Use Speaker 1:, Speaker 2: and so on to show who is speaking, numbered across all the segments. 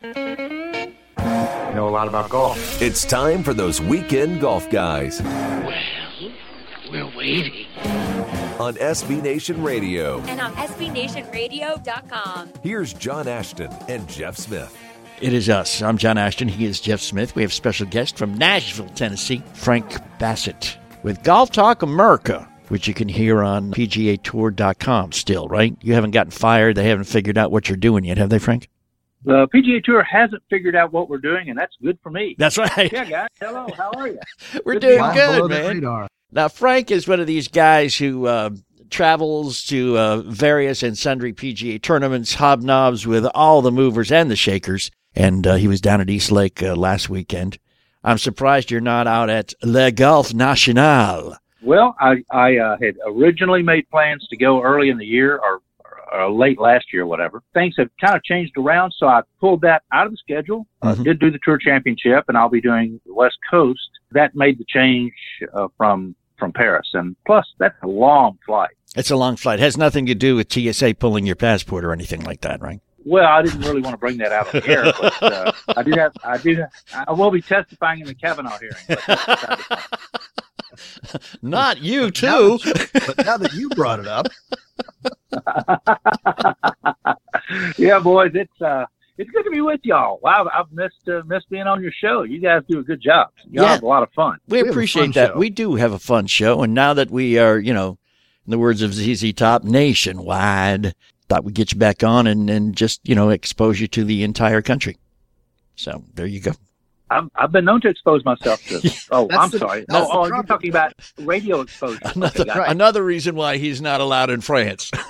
Speaker 1: You know a lot about golf.
Speaker 2: It's time for those weekend golf guys
Speaker 3: Well, we're waiting.
Speaker 2: on SB Nation Radio.
Speaker 4: and on SBNationRadio.com.
Speaker 2: Here's John Ashton and Jeff Smith.
Speaker 5: It is us. I'm John Ashton. He is Jeff Smith. We have special guest from Nashville, Tennessee, Frank Bassett, with Golf Talk America, which you can hear on PGATour.com still, right? You haven't gotten fired. They haven't figured out what you're doing yet, have they, Frank?
Speaker 6: The PGA Tour hasn't figured out what we're doing, and that's good for me.
Speaker 5: That's right.
Speaker 6: Yeah, guys. Hello. How are you?
Speaker 5: We're
Speaker 6: Good
Speaker 5: doing
Speaker 6: deal.
Speaker 5: good, man. Now, Frank is one of these guys who uh, travels to uh, various and sundry PGA tournaments, hobnobs with all the movers and the shakers. And uh, he was down at East Lake uh, last weekend. I'm surprised you're not out at Le Golf National.
Speaker 6: Well, I I uh, had originally made plans to go early in the year or, or late last year, or whatever. Things have kind of changed around, so I pulled that out of the schedule. Uh,
Speaker 5: Mhm.
Speaker 6: did do the Tour Championship, and I'll be doing the West Coast. That made the change uh, from from Paris, and plus that's a long flight.
Speaker 5: It's a long flight. It has nothing to do with TSA pulling your passport or anything like that, right?
Speaker 6: Well, I didn't really want to bring that out on the air, but uh, I do have I do I will be testifying in the Kavanaugh hearing. But that's beside the point.
Speaker 5: Not you,
Speaker 7: Now
Speaker 5: too.
Speaker 7: that you- but now that you brought it up,
Speaker 6: yeah, boys, it's uh, it's good to be with y'all. Wow, I've missed uh, missed being on your show. You guys do a good job. Y'all
Speaker 5: Yeah.
Speaker 6: have a lot of fun.
Speaker 5: We,
Speaker 7: We
Speaker 5: appreciate
Speaker 7: fun
Speaker 5: that.
Speaker 7: show.
Speaker 5: We do have a fun show. And now that we are, you know, in the words of ZZ Top, nationwide, thought we'd get you back on and, and just, you know, expose you to the entire country. So there you go.
Speaker 6: I've, I've been known to expose myself to. Oh, I'm
Speaker 7: the-
Speaker 6: sorry. Oh, oh you're talking about radio exposure.
Speaker 5: Another,
Speaker 6: Okay, it.
Speaker 5: another reason why he's not allowed in France.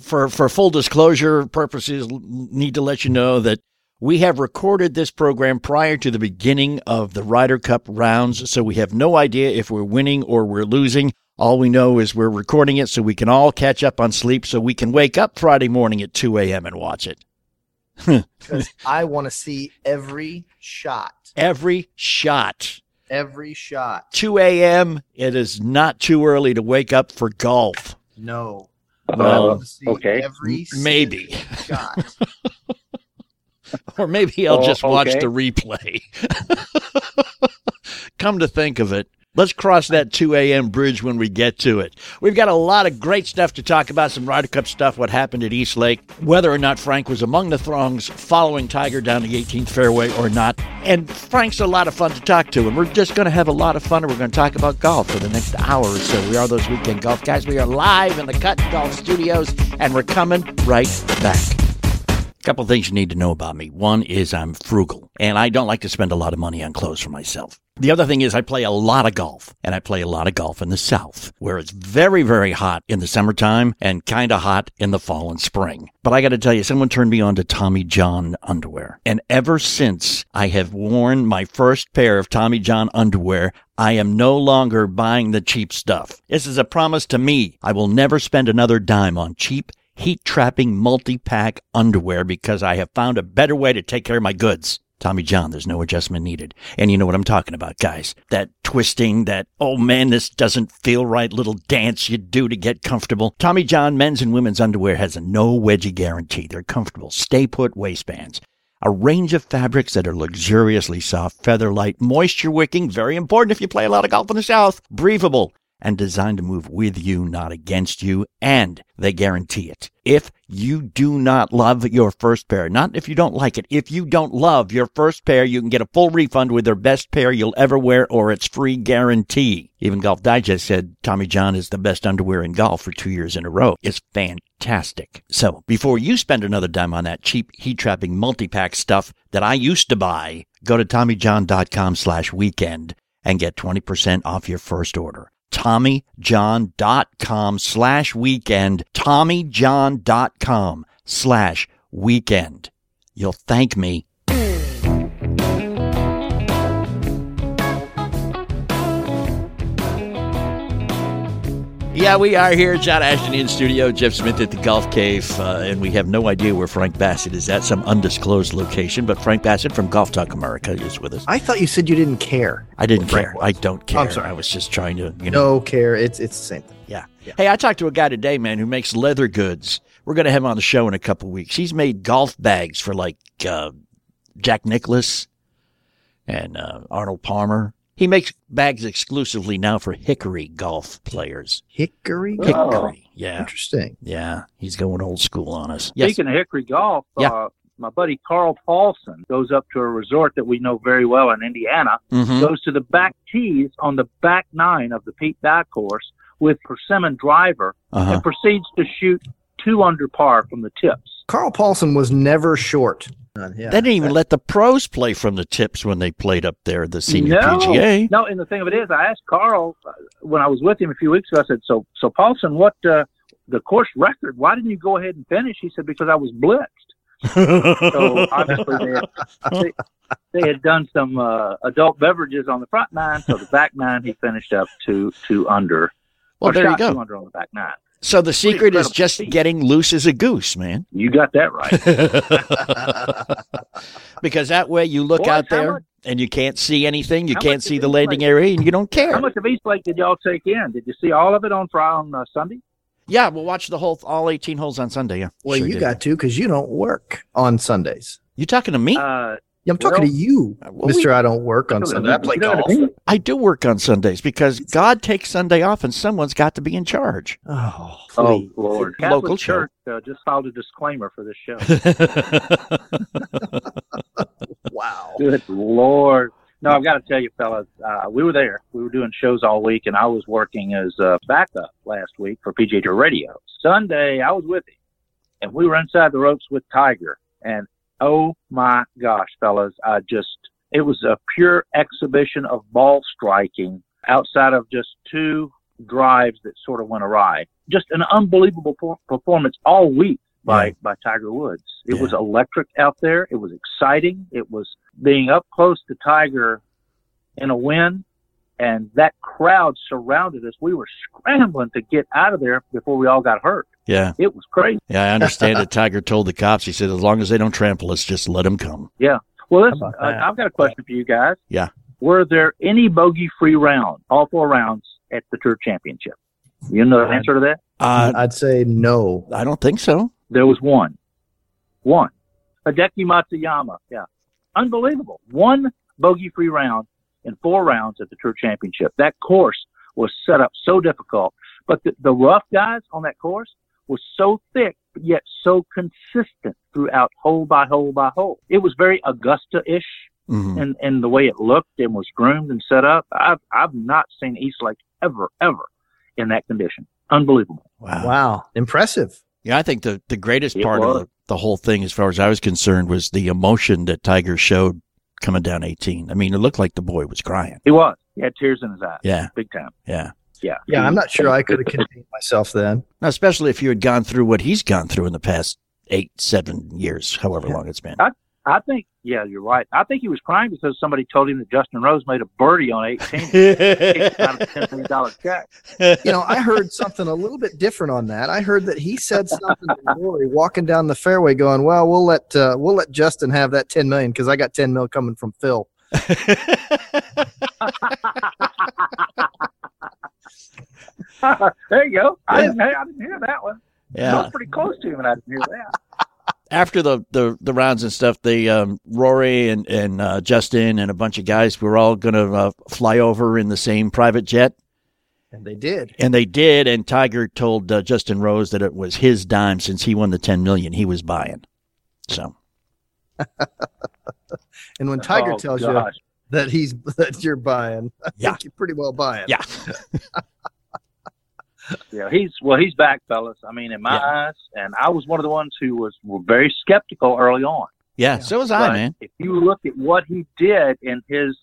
Speaker 5: for for full disclosure purposes, need to let you know that we have recorded this program prior to the beginning of the Ryder Cup rounds, so we have no idea if we're winning or we're losing. All we know is we're recording it so we can all catch up on sleep, so we can wake up Friday morning at 2 a.m. and watch it.
Speaker 7: Because I want to see every shot,
Speaker 5: Every shot.
Speaker 7: every shot.
Speaker 5: 2 a.m. It is not too early to wake up for golf.
Speaker 7: No,
Speaker 6: Uh,
Speaker 7: I want to see
Speaker 6: okay.
Speaker 7: every
Speaker 5: Maybe.
Speaker 7: shot.
Speaker 5: Or maybe I'll
Speaker 6: Oh,
Speaker 5: just watch
Speaker 6: okay.
Speaker 5: the replay. Come to think of it, let's cross that 2 a.m. bridge when we get to it. We've got a lot of great stuff to talk about, some Ryder Cup stuff, what happened at East Lake, whether or not Frank was among the throngs following Tiger down the 18th fairway or not. And Frank's a lot of fun to talk to, and we're just going to have a lot of fun, and we're going to talk about golf for the next hour or so. We are those weekend golf guys. We are live in the Cut Golf Studios, and we're coming right back. Couple things you need to know about me. One is I'm frugal, and I don't like to spend a lot of money on clothes for myself. The other thing is I play a lot of golf, and I play a lot of golf in the South, where it's very, very hot in the summertime and kind of hot in the fall and spring. But I got to tell you, someone turned me on to Tommy John underwear, and ever since I have worn my first pair of Tommy John underwear, I am no longer buying the cheap stuff. This is a promise to me. I will never spend another dime on cheap heat trapping multi pack underwear because I have found a better way to take care of my goods. Tommy John, there's no adjustment needed. And you know what I'm talking about, guys. That twisting, that, oh man, this doesn't feel right little dance you do to get comfortable. Tommy John men's and women's underwear has a no wedgie guarantee. They're comfortable, stay put waistbands. A range of fabrics that are luxuriously soft, feather light, moisture wicking, very important if you play a lot of golf in the South, breathable, and designed to move with you, not against you, and they guarantee it. If you do not love your first pair, not if you don't like it, if you don't love your first pair, you can get a full refund with their best pair you'll ever wear or its free guarantee. Even Golf Digest said Tommy John is the best underwear in golf for two years in a row. It's fantastic. So before you spend another dime on that cheap heat trapping multi-pack stuff that I used to buy, go to TommyJohn.com slash weekend and get 20% off your first order. TommyJohn.com slash weekend. TommyJohn.com slash weekend. You'll thank me. Yeah, we are here, John Ashton in studio, Jeff Smith at the Golf Cave, uh, and we have no idea where Frank Bassett is at, some undisclosed location. But Frank Bassett from Golf Talk America is with us.
Speaker 7: I thought you said you didn't care.
Speaker 5: I didn't care. I don't care.
Speaker 7: I'm sorry.
Speaker 5: I was just trying to, you know.
Speaker 7: No care. It's it's the same thing.
Speaker 5: Yeah. Hey, I talked to a guy today, man, who makes leather goods We're going to have him on the show in a couple weeks. He's made golf bags for like uh, Jack Nicklaus and uh, Arnold Palmer. He makes bags exclusively now for Hickory golf players.
Speaker 7: Hickory.
Speaker 6: Oh.
Speaker 5: Hickory, yeah,
Speaker 7: Interesting.
Speaker 5: yeah. He's going old school on us. Yes,
Speaker 6: Speaking of Hickory Golf,
Speaker 5: Yeah.
Speaker 6: uh, my buddy Carl Paulson goes up to a resort that we know very well in Indiana,
Speaker 5: Mhm.
Speaker 6: goes to the back tees on the back nine of the Pete Dye course with persimmon driver
Speaker 5: Uh-huh.
Speaker 6: and proceeds to shoot two under par from the tips.
Speaker 7: Carl Paulson was never short. Yeah.
Speaker 5: They didn't even let the pros play from the tips when they played up there, the senior
Speaker 6: no,
Speaker 5: PGA.
Speaker 6: No, and the thing of it is, I asked Carl uh, when I was with him a few weeks ago. I said, "So, so Paulson, what uh, the course record? Why didn't you go ahead and finish?" He said, "Because I was blitzed." So obviously they had, they, they had done some uh, adult beverages on the front nine, so the back nine he finished up two two under.
Speaker 5: well,
Speaker 6: or
Speaker 5: there you
Speaker 6: shot two
Speaker 5: go.
Speaker 6: under on the back nine.
Speaker 5: So the secret is just
Speaker 6: feat.
Speaker 5: getting loose as a goose, man.
Speaker 6: You got that right.
Speaker 5: because that way you look
Speaker 6: Boy,
Speaker 5: out there
Speaker 6: much-
Speaker 5: and you can't see anything. You can't see the
Speaker 6: this
Speaker 5: landing
Speaker 6: play?
Speaker 5: area, and you don't care.
Speaker 6: How much of East Lake did y'all take in? Did you see all of it on Friday on uh, Sunday?
Speaker 5: Yeah, we'll watch the whole all 18 holes on Sunday. Yeah.
Speaker 7: well,
Speaker 5: Sure
Speaker 7: you
Speaker 5: did.
Speaker 7: got to because you don't work on Sundays.
Speaker 5: You talking to me?
Speaker 6: Uh,
Speaker 7: Yeah, I'm talking
Speaker 6: Well,
Speaker 7: to you,
Speaker 5: well, we-
Speaker 7: Mister. I don't work on Sunday. I play
Speaker 6: you know
Speaker 7: golf.
Speaker 6: I mean?
Speaker 5: I do work on Sundays because God takes Sunday off, and someone's got to be in charge.
Speaker 7: Oh,
Speaker 6: Oh
Speaker 7: please.
Speaker 6: Lord!
Speaker 5: Local
Speaker 6: Catholic
Speaker 5: show.
Speaker 6: Church uh, just filed a disclaimer for this show.
Speaker 7: wow.
Speaker 6: Good Lord! No, I've got to tell you, fellas, uh, we were there. We were doing shows all week, and I was working as a backup last week for PGA Tour Radio. Sunday, I was with him, and we were inside the ropes with Tiger. And oh my gosh, fellas, I just it was a pure exhibition of ball striking outside of just two drives that sort of went awry. Just an unbelievable per- performance all week by by Tiger Woods. It
Speaker 5: Yeah.
Speaker 6: was electric out there. It was exciting. It was being up close to Tiger in a win, and that crowd surrounded us. We were scrambling to get out of there before we all got hurt.
Speaker 5: Yeah,
Speaker 6: It was crazy.
Speaker 5: yeah, I understand that Tiger told the cops. He said, "As long as they don't trample us, just let them come." Yeah.
Speaker 6: Well, listen, uh. I've got a question for you guys.
Speaker 5: Yeah.
Speaker 6: Were there any bogey-free rounds, all four rounds at the Tour Championship? You know the answer to that?
Speaker 5: Uh,
Speaker 7: I'd say no.
Speaker 5: I don't think so.
Speaker 6: There was one. One. Hideki Matsuyama. Yeah. Unbelievable. One bogey free round in four rounds at the Tour Championship. That course was set up so difficult, but the, the rough guys on that course was so thick, but yet so consistent throughout hole by hole by hole. It was very Augusta-ish
Speaker 5: Mhm.
Speaker 6: in, in the way it looked and was groomed and set up. I've, I've not seen East Lake ever, ever in that condition. Unbelievable.
Speaker 5: Wow.
Speaker 7: Wow, impressive.
Speaker 5: Yeah, I think the, the greatest
Speaker 6: It
Speaker 5: part of the, the whole thing, as far as I was concerned, was the emotion that Tiger showed coming down 18. I mean, it looked like the boy was crying.
Speaker 6: He was. He had tears in his eyes.
Speaker 5: Yeah,
Speaker 6: Big time.
Speaker 5: yeah.
Speaker 6: Yeah.
Speaker 7: Yeah, I'm not sure I could have contained myself then.
Speaker 5: Now, especially if you had gone through what he's gone through in the past eight, seven years, however long it's been.
Speaker 6: I I think, yeah, you're right. I think he was crying because somebody told him that Justin Rose made a birdie on 18 out of a $10 million check.
Speaker 7: You know, I heard something a little bit different on that. I heard that he said something to Rory walking down the fairway, going, "Well, we'll let uh, we'll let Justin have that 10 million because I got 10 mil coming from Phil."
Speaker 6: there you go. I,
Speaker 7: Yeah.
Speaker 6: didn't, I didn't hear that one. I
Speaker 5: yeah.
Speaker 6: was pretty close to him, and I didn't hear that.
Speaker 5: After the, the, the rounds and stuff, the um, Rory and, and uh, Justin and a bunch of guys were all going to uh, fly over in the same private jet.
Speaker 7: And they did.
Speaker 5: And they did. And Tiger told uh, Justin Rose that it was his dime since he won the 10 million he was buying. So,
Speaker 7: And when Tiger
Speaker 6: Oh,
Speaker 7: tells
Speaker 6: gosh.
Speaker 7: you that he's that you're buying, I
Speaker 5: Yeah.
Speaker 7: think you're pretty well buying.
Speaker 5: yeah.
Speaker 6: Yeah, he's well. He's back, fellas. I mean, in my
Speaker 5: Yeah.
Speaker 6: eyes, and I was one of the ones who was were very skeptical early on.
Speaker 5: Yeah. So was I, man.
Speaker 6: If you look at what he did in his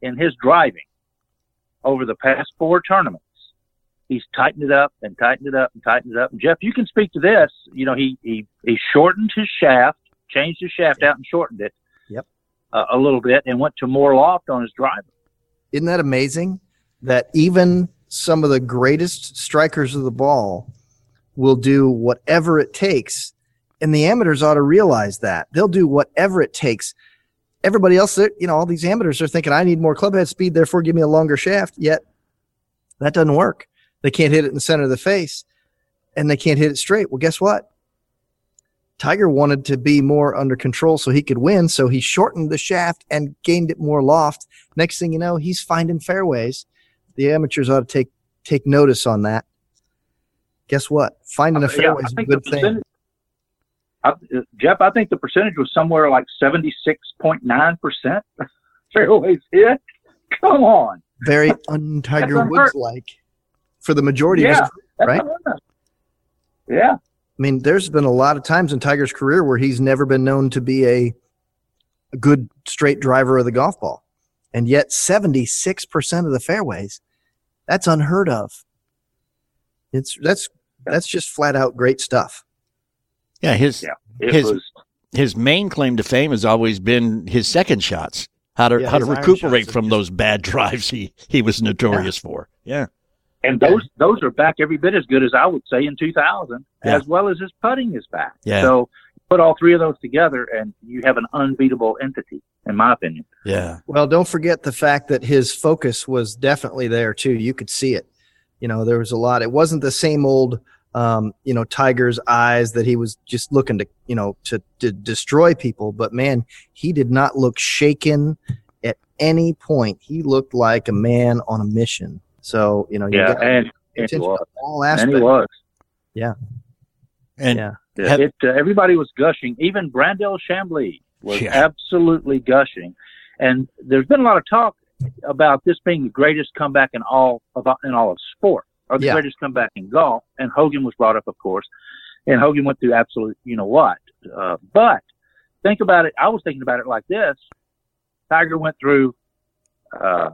Speaker 6: in his driving over the past four tournaments, he's tightened it up and tightened it up and tightened it up. And Jeff, you can speak to this. You know, he he he shortened his shaft, changed his shaft out and shortened it.
Speaker 7: Yep.
Speaker 6: Uh, a little bit and went to more loft on his driver.
Speaker 7: Isn't that amazing? That even some of the greatest strikers of the ball will do whatever it takes. And the amateurs ought to realize that. They'll do whatever it takes. Everybody else, you know, all these amateurs are thinking, I need more clubhead speed, therefore give me a longer shaft. Yet that doesn't work. They can't hit it in the center of the face. and they can't hit it straight. Well, guess what? Tiger wanted to be more under control so he could win. So he shortened the shaft and gained it more loft. Next thing you know, he's finding fairways. The amateurs ought to take take notice on that. Guess what? Finding a
Speaker 6: Uh, yeah,
Speaker 7: fairway is a good thing.
Speaker 6: I, Jeff, I think the percentage was somewhere like seventy six point nine percent fairways hit. Come on,
Speaker 7: Very un-Tiger Woods like for the majority of
Speaker 6: yeah,
Speaker 7: his right?
Speaker 6: Yeah,
Speaker 7: I mean, there's been a lot of times in Tiger's career where he's never been known to be a, a good straight driver of the golf ball. And yet 76% of the fairways, that's unheard of. It's that's that's just flat out great stuff.
Speaker 5: Yeah, his
Speaker 6: Yeah.
Speaker 5: His-
Speaker 6: was.
Speaker 5: his main claim to fame has always been his second shots. How to
Speaker 7: Yeah,
Speaker 5: how to recuperate from
Speaker 7: just-
Speaker 5: those bad drives he he was notorious for. Yeah.
Speaker 6: And those those are back every bit as good as I would say in 2000,
Speaker 5: Yeah.
Speaker 6: as well as his putting is back.
Speaker 5: Yeah.
Speaker 6: So put all three of those together, and you have an unbeatable entity, in my opinion.
Speaker 5: Yeah.
Speaker 7: Well, don't forget the fact that his focus was definitely there too. You could see it. You know, there was a lot. It wasn't the same old, um, you know, Tiger's eyes that he was just looking to, you know, to, to destroy people. But man, he did not look shaken at any point. He looked like a man on a mission. So, you know, you
Speaker 6: Yeah,
Speaker 7: gotta
Speaker 6: and, and he was.
Speaker 7: to all
Speaker 6: And he was.
Speaker 5: And
Speaker 7: Yeah.
Speaker 5: Have-
Speaker 6: it, uh, everybody was gushing. Even Brandel Chamblee was
Speaker 5: Yeah.
Speaker 6: absolutely gushing. And there's been a lot of talk about this being the greatest comeback in all of in all of sport, or the
Speaker 7: Yeah.
Speaker 6: greatest comeback in golf. And Hogan was brought up, of course, and Hogan went through absolute, you know what. Uh, but think about it. I was thinking about it like this: Tiger went through uh,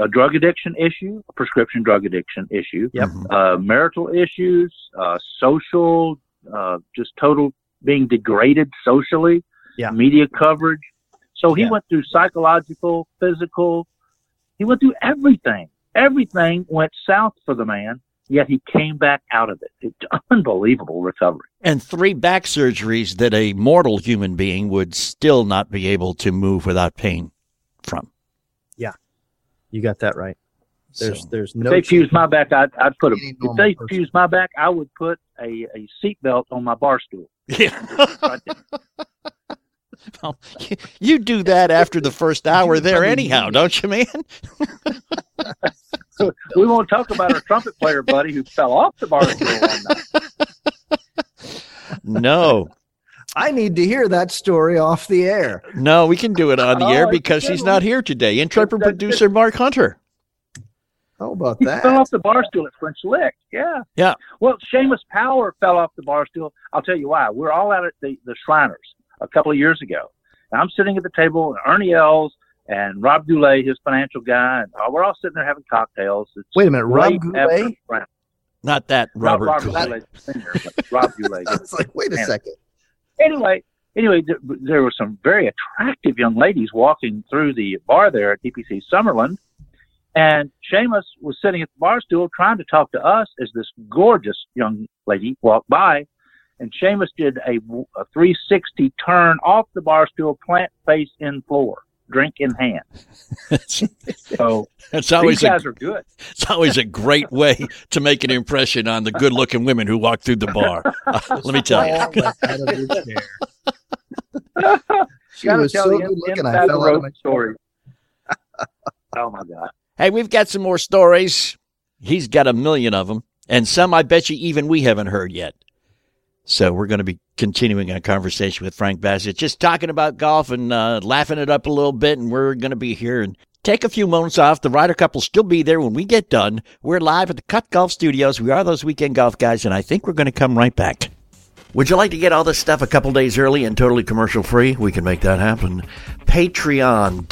Speaker 6: a drug addiction issue, a prescription drug addiction issue,
Speaker 7: Yep.
Speaker 6: Uh, marital issues, uh, social, uh, just total being degraded socially,
Speaker 7: Yeah.
Speaker 6: media coverage. So he
Speaker 7: Yeah.
Speaker 6: went through psychological, physical. He went through everything. Everything went south for the man, yet he came back out of it. It's unbelievable recovery.
Speaker 5: and three back surgeries that a mortal human being would still not be able to move without pain from.
Speaker 7: Yeah, you got that right. There's
Speaker 5: So-
Speaker 7: there's
Speaker 6: If they fused my back, I'd, I'd put a.
Speaker 7: Any
Speaker 6: If they
Speaker 7: person.
Speaker 6: fused my back, I would put a, a seatbelt on my bar stool.
Speaker 5: Yeah.
Speaker 6: Right.
Speaker 5: Well, you- you do that after the first hour there anyhow, don't you, man?
Speaker 6: we won't talk about our trumpet player buddy who fell off the bar stool one night.
Speaker 5: No.
Speaker 7: I need to hear that story off the air.
Speaker 5: No, we can do it on the
Speaker 6: Oh,
Speaker 5: air because
Speaker 6: good
Speaker 5: he's not here today. Intrepid
Speaker 6: It's
Speaker 5: producer Mark Hunter.
Speaker 7: How about
Speaker 6: He
Speaker 7: that?
Speaker 6: fell off the bar stool at French Lick. Yeah.
Speaker 5: Yeah.
Speaker 6: Well, Seamus Power fell off the bar stool. I'll tell you why. We're all out at the, the Shriners a couple of years ago. And I'm sitting at the table, and Ernie Els and Rob Goulet, his financial guy, and we're all sitting there having cocktails. It's
Speaker 7: Wait a minute, Rob
Speaker 6: late
Speaker 7: Goulet?
Speaker 5: Not that Robert.
Speaker 6: Robert
Speaker 5: Goulet.
Speaker 6: Goulet Sr., Rob Goulet.
Speaker 7: I was like, wait a
Speaker 6: Man.
Speaker 7: second.
Speaker 6: anyway, anyway, there, there were some very attractive young ladies walking through the bar there at TPC Summerlin, and Seamus was sitting at the bar stool trying to talk to us as this gorgeous young lady walked by, and Seamus did a, a 360 turn off the bar stool, plant face in floor, drink in hand. So
Speaker 5: It's
Speaker 6: these
Speaker 5: always a,
Speaker 6: guys are good.
Speaker 5: it's always a great way to make an impression on the good-looking women who walk through the bar. Uh, let me tell you.
Speaker 7: Fall right out of your chair. She was
Speaker 6: tell
Speaker 7: so good looking. I fell out of my
Speaker 6: story. oh my god.
Speaker 5: Hey, we've got some more stories. He's got a million of them, and some I bet you even we haven't heard yet. So we're going to be continuing our conversation with Frank Bassett, just talking about golf and uh, laughing it up a little bit. And we're going to be here and take a few moments off. The Ryder Cup will still be there when we get done. We're live at the Cut Golf Studios. We are those weekend golf guys, and I think we're going to come right back. Would you like to get all this stuff a couple days early and totally commercial free? We can make that happen. Patreon.com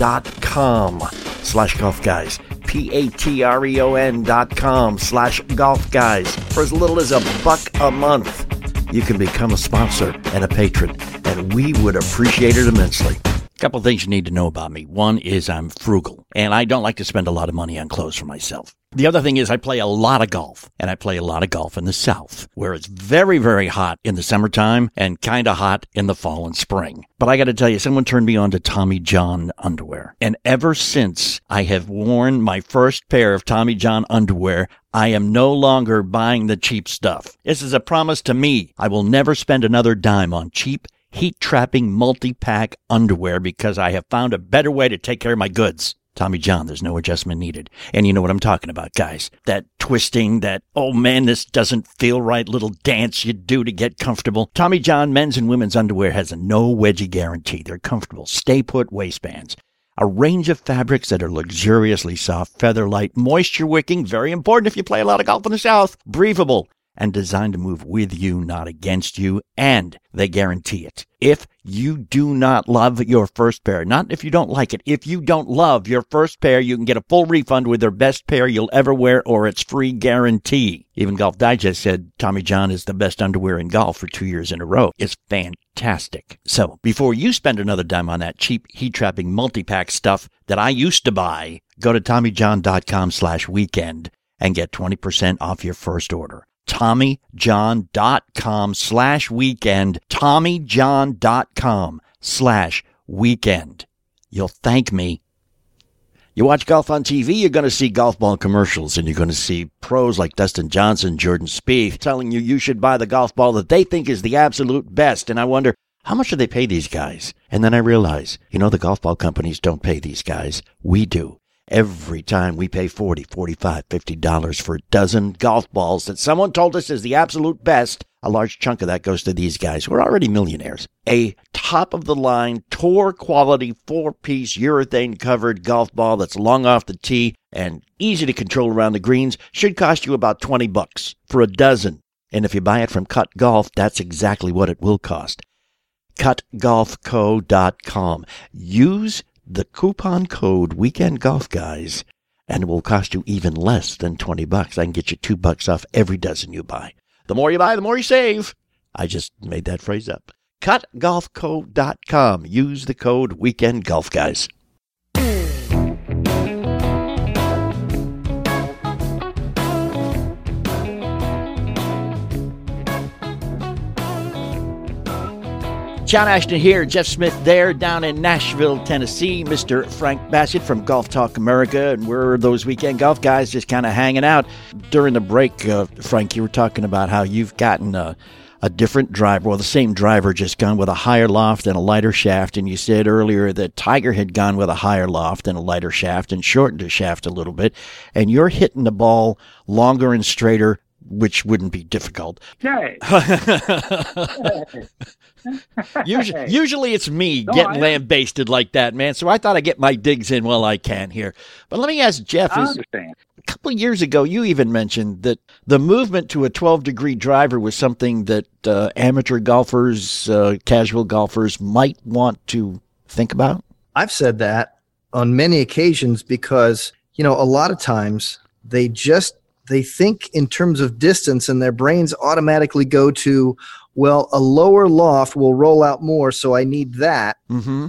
Speaker 5: slash golf guys. P-A-T-R-E-O-N dot com slash golf guys. For as little as a buck a month, you can become a sponsor and a patron, and we would appreciate it immensely. A couple things you need to know about me. One is I'm frugal, and I don't like to spend a lot of money on clothes for myself. The other thing is I play a lot of golf and I play a lot of golf in the south where it's very, very hot in the summertime and kind of hot in the fall and spring. But I got to tell you, someone turned me on to Tommy John underwear. And ever since I have worn my first pair of Tommy John underwear, I am no longer buying the cheap stuff. This is a promise to me. I will never spend another dime on cheap heat trapping multi pack underwear because I have found a better way to take care of my goods. Tommy John, there's no adjustment needed. And you know what I'm talking about, guys. That twisting, that, oh man, this doesn't feel right little dance you do to get comfortable. Tommy John men's and women's underwear has a no wedgie guarantee. They're comfortable, stay put waistbands. A range of fabrics that are luxuriously soft, feather light, moisture wicking, very important if you play a lot of golf in the South, breathable, and designed to move with you, not against you, and they guarantee it. If you do not love your first pair, not if you don't like it, if you don't love your first pair, you can get a full refund with their best pair you'll ever wear or its free guarantee. Even Golf Digest said Tommy John is the best underwear in golf for two years in a row. It's fantastic. So before you spend another dime on that cheap heat trapping multi-pack stuff that I used to buy, go to TommyJohn.com slash weekend and get 20% off your first order. TommyJohn.com slash weekend. TommyJohn.com slash weekend. You'll thank me. You watch golf on TV, you're going to see golf ball commercials and you're going to see pros like Dustin Johnson, Jordan Spieth telling you you should buy the golf ball that they think is the absolute best. And I wonder, how much do they pay these guys? And then I realize, you know, the golf ball companies don't pay these guys. We do. Every time we pay 40, 45, 50 dollars for a dozen golf balls that someone told us is the absolute best, a large chunk of that goes to these guys who are already millionaires. A top of the line, tour quality, four piece urethane covered golf ball that's long off the tee and easy to control around the greens should cost you about 20 bucks for a dozen. And if you buy it from Cut Golf, that's exactly what it will cost. CutGolfCo.com. Use the coupon code Weekend Golf Guys and it will cost you even less than 20 bucks. I can get you two bucks off every dozen you buy. The more you buy, the more you save. I just made that phrase up. CutGolfCo.com. Use the code Weekend Golf Guys. John Ashton here, Jeff Smith there, down in Nashville, Tennessee. Mr. Frank Bassett from Golf Talk America, and we're those weekend golf guys just kind of hanging out. During the break, uh, Frank, you were talking about how you've gotten a, a different driver, well, the same driver, just gone with a higher loft and a lighter shaft. And you said earlier that Tiger had gone with a higher loft and a lighter shaft and shortened the shaft a little bit. And you're hitting the ball longer and straighter which wouldn't be difficult.
Speaker 6: Hey.
Speaker 5: usually, usually it's me
Speaker 6: No,
Speaker 5: getting lambasted like that, man. So I thought I'd get my digs in while I can here. But let me ask Jeff,
Speaker 6: I
Speaker 5: is,
Speaker 6: understand.
Speaker 5: a couple of years ago, you even mentioned that the movement to a 12 degree driver was something that uh, amateur golfers, uh, casual golfers might want to think about.
Speaker 7: I've said that on many occasions because, you know, a lot of times they just they think in terms of distance and their brains automatically go to, well, a lower loft will roll out more, so I need that.
Speaker 5: Mm-hmm.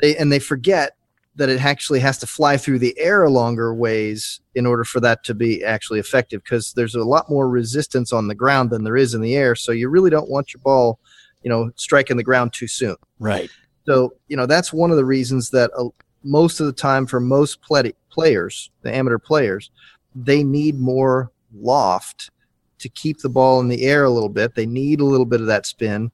Speaker 7: They and they forget that it actually has to fly through the air a longer ways in order for that to be actually effective because there's a lot more resistance on the ground than there is in the air. So you really don't want your ball, you know, striking the ground too soon.
Speaker 5: Right.
Speaker 7: So, you know, that's one of the reasons that uh, most of the time for most play- players, the amateur players, they need more loft to keep the ball in the air a little bit. They need a little bit of that spin.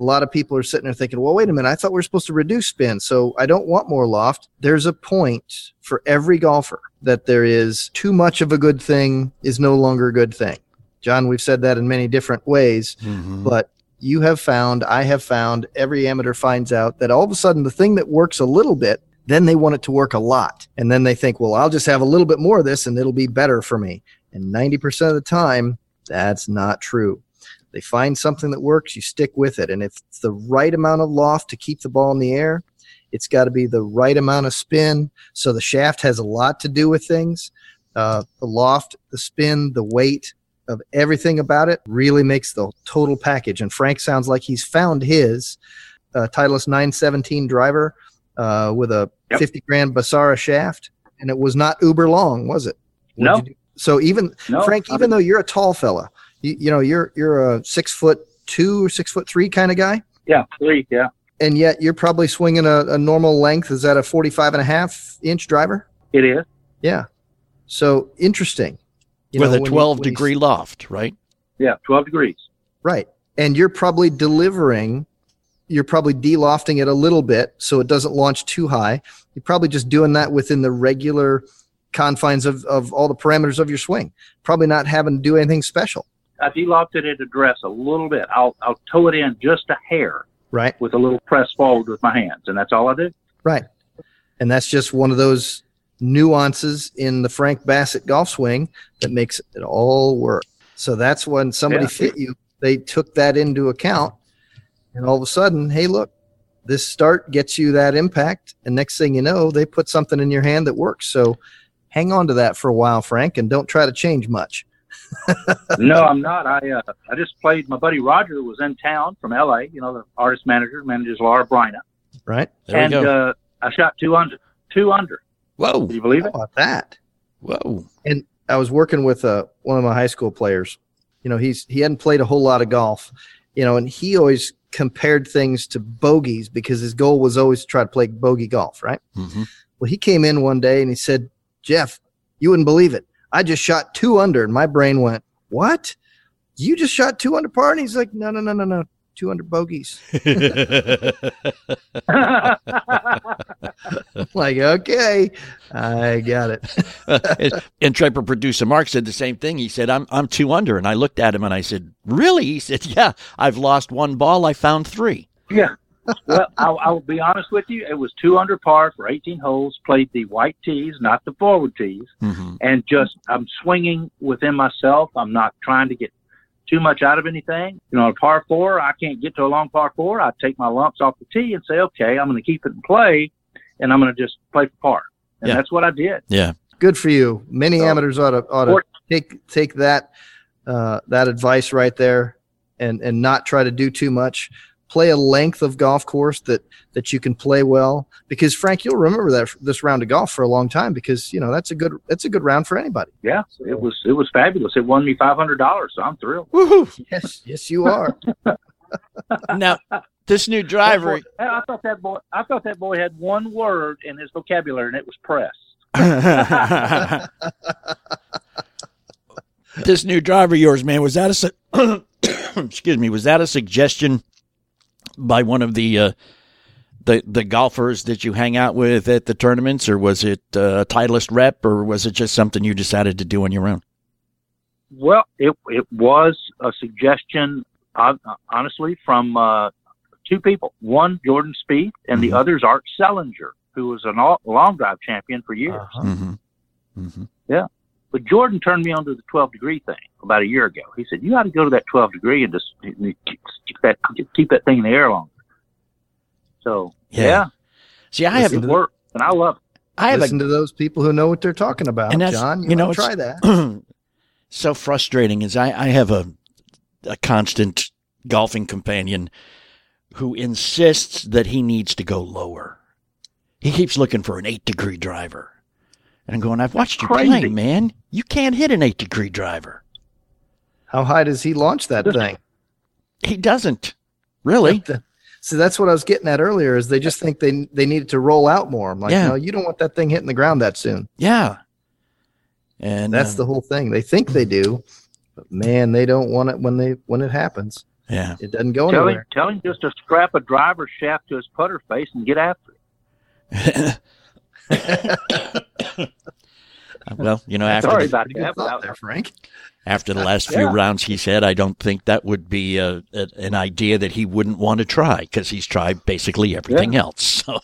Speaker 7: A lot of people are sitting there thinking, well, wait a minute, I thought we are supposed to reduce spin, so I don't want more loft. There's a point for every golfer that there is too much of a good thing is no longer a good thing. John, we've said that in many different ways
Speaker 5: Mhm.
Speaker 7: but you have found, I have found, every amateur finds out that all of a sudden the thing that works a little bit, then they want it to work a lot. And then they think, well, I'll just have a little bit more of this and it'll be better for me. And 90% of the time, that's not true. They find something that works, you stick with it. And if it's the right amount of loft to keep the ball in the air, it's got to be the right amount of spin. So the shaft has a lot to do with things. Uh, the loft, the spin, the weight, of everything about it really makes the total package. And Frank sounds like he's found his uh, Titleist 917 driver uh, with a
Speaker 6: Yep.
Speaker 7: 50 grand Bassara shaft, and it was not uber long, was it? What'd
Speaker 6: No.
Speaker 7: So even
Speaker 6: No,
Speaker 7: Frank, even though you're a tall fella, you, you know you're you're a six foot two or six foot three kind of guy,
Speaker 6: Yeah, three. Yeah,
Speaker 7: and yet you're probably swinging a, a normal length. Is that a 45 and a half inch driver?
Speaker 6: it is.
Speaker 7: Yeah. So interesting. You
Speaker 5: with
Speaker 7: know,
Speaker 5: a 12
Speaker 7: you-
Speaker 5: degree loft, right?
Speaker 6: Yeah, twelve degrees.
Speaker 7: Right. And you're probably delivering, you're probably delofting it a little bit so it doesn't launch too high. You're probably just doing that within the regular confines of, of all the parameters of your swing. Probably not having to do anything special.
Speaker 6: I delofted it address a little bit. I'll I'll toe it in just a hair
Speaker 7: Right.
Speaker 6: with a little press forward with my hands, and that's all I do.
Speaker 7: Right. And that's just one of those nuances in the Frank Bassett golf swing that makes it all work. So that's when somebody
Speaker 6: Yeah.
Speaker 7: fit you, they took that into account. And all of a sudden, hey, look, this start gets you that impact. And next thing you know, they put something in your hand that works. So hang on to that for a while, Frank, and don't try to change much.
Speaker 6: no, I'm not. I uh, I just played. My buddy Roger was in town from L.A. You know, the artist manager manages Laura Bryna,
Speaker 7: Right?
Speaker 5: There
Speaker 6: and
Speaker 5: we go.
Speaker 6: uh, I shot two under. Two under.
Speaker 5: Whoa.
Speaker 6: Do you believe
Speaker 7: How
Speaker 6: it?
Speaker 7: about that?
Speaker 5: Whoa.
Speaker 7: And I was working with uh, one of my high school players. You know, he's he hadn't played a whole lot of golf, you know, and he always compared things to bogeys because his goal was always to try to play bogey golf, right?
Speaker 5: hmm
Speaker 7: Well, he came in one day and he said, "Jeff, you wouldn't believe it. I just shot two under." And my brain went, "What? You just shot two under par?" And he's like, "No, no, no, no, no, two under bogeys." like, okay, I got it.
Speaker 5: and Trapper producer Mark said the same thing. He said, I'm, I'm two under. And I looked at him and I said, Really? He said, Yeah, I've lost one ball. I found three.
Speaker 6: yeah. Well, I'll, I'll be honest with you. It was two under par for 18 holes. Played the white tees, not the forward tees,
Speaker 5: hmm
Speaker 6: and just I'm swinging within myself. I'm not trying to get too much out of anything. You know, a par four, I can't get to a long par four. I take my lumps off the tee and say, okay, I'm going to keep it in play, and I'm going to just play for par. And
Speaker 5: Yeah.
Speaker 6: that's what I did.
Speaker 5: Yeah.
Speaker 7: Good for you. Many
Speaker 6: So-
Speaker 7: amateurs ought to ought to take take that uh, that advice right there, and and not try to do too much. Play a length of golf course that that you can play well. Because Frank, you'll remember that this round of golf for a long time. Because you know that's a good that's a good round for anybody.
Speaker 6: Yeah, it was it was fabulous. It won me five hundred dollars, so I'm thrilled.
Speaker 5: Woohoo.
Speaker 7: Yes, yes, you are.
Speaker 5: Now, this new driver.
Speaker 6: Boy- I thought that boy. I thought that boy had one word in his vocabulary, and it was press.
Speaker 5: this new driver of yours, man, was that a su- excuse me? Was that a suggestion by one of the uh, the the golfers that you hang out with at the tournaments, or was it uh, a Titleist rep, or was it just something you decided to do on your own?
Speaker 6: Well, it it was a suggestion, uh, honestly, from uh, two people. One, Jordan Spieth, and the
Speaker 5: Mhm.
Speaker 6: other is Art Sellinger, who was a long drive champion for years.
Speaker 7: Uh-huh.
Speaker 5: Mm-hmm. Mm-hmm.
Speaker 6: But Jordan turned me on to the 12 degree thing about a year ago. He said, "You ought to go to that 12 degree and just keep keep that keep that thing in the air longer." So
Speaker 5: Yeah.
Speaker 6: yeah,
Speaker 5: See, I have
Speaker 7: Listen
Speaker 6: it
Speaker 7: to the-
Speaker 6: worked, and I love it.
Speaker 5: I have
Speaker 7: Listen to those people who know what they're talking about,
Speaker 5: And that's-
Speaker 7: John. You,
Speaker 5: you know,
Speaker 7: know,
Speaker 5: it's-
Speaker 7: try that.
Speaker 5: so frustrating. Is I I have a a constant golfing companion who insists that he needs to go lower. He keeps looking for an eight degree driver. And I'm going, I've watched you
Speaker 6: Crazy.
Speaker 5: play, man. You can't hit an eight degree driver.
Speaker 7: How high does he launch that thing?
Speaker 5: He doesn't. Really?
Speaker 7: So that's what I was getting at earlier. Is they just think they they need it to roll out more? I'm like,
Speaker 5: Yeah.
Speaker 7: no, you don't want that thing hitting the ground that soon.
Speaker 5: Yeah. And
Speaker 7: That's
Speaker 5: uh,
Speaker 7: the whole thing. They think they do, but man, they don't want it when they when it happens.
Speaker 5: yeah.
Speaker 7: It doesn't go
Speaker 6: Tell him,
Speaker 7: anywhere.
Speaker 6: tell him just to strap a driver shaft to his putter face and get after it.
Speaker 5: well, you know, after
Speaker 6: Sorry
Speaker 5: the,
Speaker 6: about
Speaker 7: Pretty good
Speaker 6: that.
Speaker 7: thought there, Frank.
Speaker 5: after the last few rounds, he said, "I don't think that would be a, a, an idea that he wouldn't want to try because he's tried basically everything else." So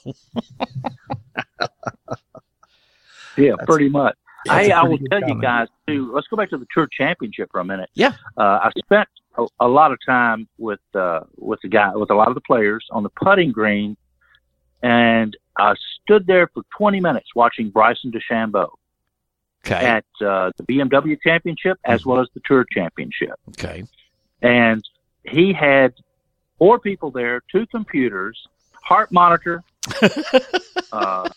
Speaker 6: Yeah,
Speaker 7: That's-
Speaker 6: pretty much.
Speaker 7: That's
Speaker 6: Hey,
Speaker 7: a
Speaker 6: I
Speaker 7: pretty
Speaker 6: will
Speaker 7: good
Speaker 6: tell you guys too. Let's go back to the tour championship for a minute.
Speaker 5: Yeah.
Speaker 6: uh, I spent a, a lot of time with uh, with the guy with a lot of the players on the putting green, and I stood there for 20 minutes watching Bryson DeChambeau
Speaker 5: okay,
Speaker 6: at uh, the BMW Championship as well as the Tour Championship,
Speaker 5: okay,
Speaker 6: and he had four people there, two computers, heart monitor. uh,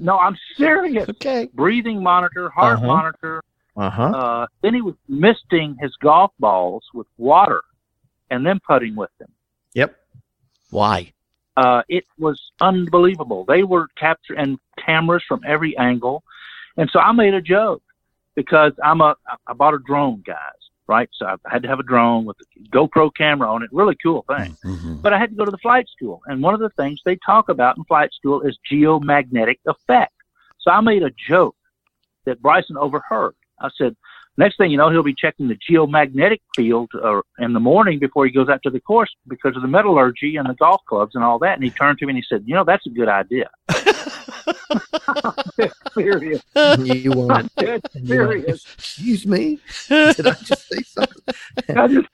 Speaker 6: no, I'm serious
Speaker 5: okay.
Speaker 6: breathing monitor, heart
Speaker 7: Uh-huh.
Speaker 6: monitor,
Speaker 7: Uh-huh.
Speaker 6: Uh, then he was misting his golf balls with water and then putting with them.
Speaker 7: Yep.
Speaker 5: Why?
Speaker 6: Uh, it was unbelievable. They were capturing cameras from every angle. And so I made a joke because I'm a, I bought a drone, guys, right? So I had to have a drone with a GoPro camera on it. Really cool thing.
Speaker 5: Mhm.
Speaker 6: But I had to go to the flight school. And one of the things they talk about in flight school is geomagnetic effect. So I made a joke that Bryson overheard. I said, next thing you know, he'll be checking the geomagnetic field uh, in the morning before he goes out to the course because of the metallurgy and the golf clubs and all that. And he turned to me and he said, you know, that's a good idea. serious.
Speaker 7: You want
Speaker 6: Dead
Speaker 7: you want-
Speaker 6: serious.
Speaker 7: Excuse me? Did I just say something?
Speaker 6: I just,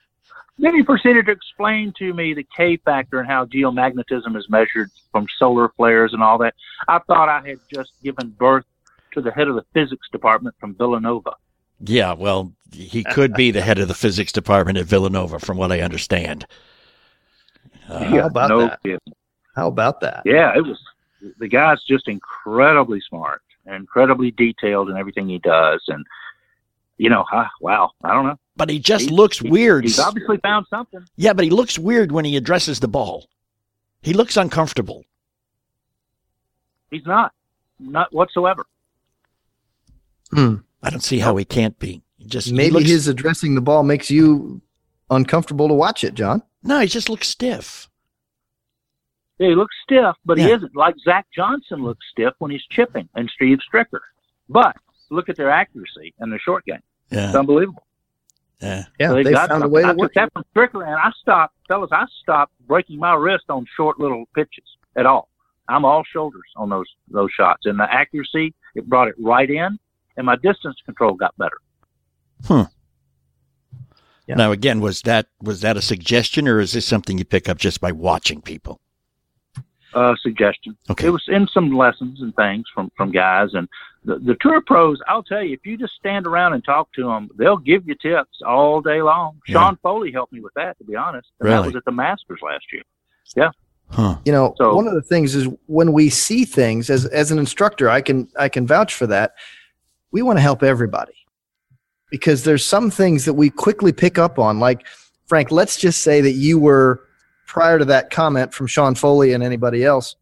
Speaker 6: then he proceeded to explain to me the K factor and how geomagnetism is measured from solar flares and all that. I thought I had just given birth to the head of the physics department from Villanova.
Speaker 5: Yeah, well, he could be the head of the physics department at Villanova, from what I understand. Uh,
Speaker 7: How about
Speaker 6: no
Speaker 7: that?
Speaker 6: kidding.
Speaker 7: How about that?
Speaker 6: Yeah, it was. The guy's just incredibly smart, incredibly detailed in everything he does, and you know, huh, wow, I don't know.
Speaker 5: but he just
Speaker 6: He-
Speaker 5: looks
Speaker 6: he-
Speaker 5: weird.
Speaker 6: He's obviously found something.
Speaker 5: Yeah, but he looks weird when he addresses the ball. He looks uncomfortable.
Speaker 6: He's not, not whatsoever.
Speaker 7: Hmm.
Speaker 5: I don't see how he can't be. He just
Speaker 7: Maybe
Speaker 5: looks-
Speaker 7: his addressing the ball makes you uncomfortable to watch it, John.
Speaker 5: no, he just looks stiff.
Speaker 6: Yeah, he looks stiff, but he isn't like Zach Johnson looks stiff when he's chipping and Steve Stricker. But look at their accuracy and their short game.
Speaker 5: Yeah,
Speaker 6: It's unbelievable.
Speaker 5: yeah.
Speaker 7: Yeah,
Speaker 6: So
Speaker 7: they
Speaker 6: got
Speaker 7: found a
Speaker 6: something.
Speaker 7: way
Speaker 6: I
Speaker 7: to
Speaker 6: took
Speaker 7: work.
Speaker 6: that from Stricker, and I stopped, fellas. I stopped breaking my wrist on short little pitches at all. I'm all shoulders on those those shots, and the accuracy it brought it right in, and my distance control got better.
Speaker 7: Yeah.
Speaker 5: Now, again, was that was that a suggestion, or is this something you pick up just by watching people?
Speaker 6: Uh, suggestion.
Speaker 5: Okay.
Speaker 6: It was in some lessons and things from from guys, and the the tour pros. I'll tell you, if you just stand around and talk to them, they'll give you tips all day long.
Speaker 5: Yeah.
Speaker 6: Sean Foley helped me with that, to be honest. And that was at the Masters last year. Yeah.
Speaker 5: Huh.
Speaker 7: You know,
Speaker 6: So-
Speaker 7: one of the things is when we see things as as an instructor, I can I can vouch for that. We want to help everybody because there's some things that we quickly pick up on. Like Frank, let's just say that you were prior to that comment from Sean Foley and anybody else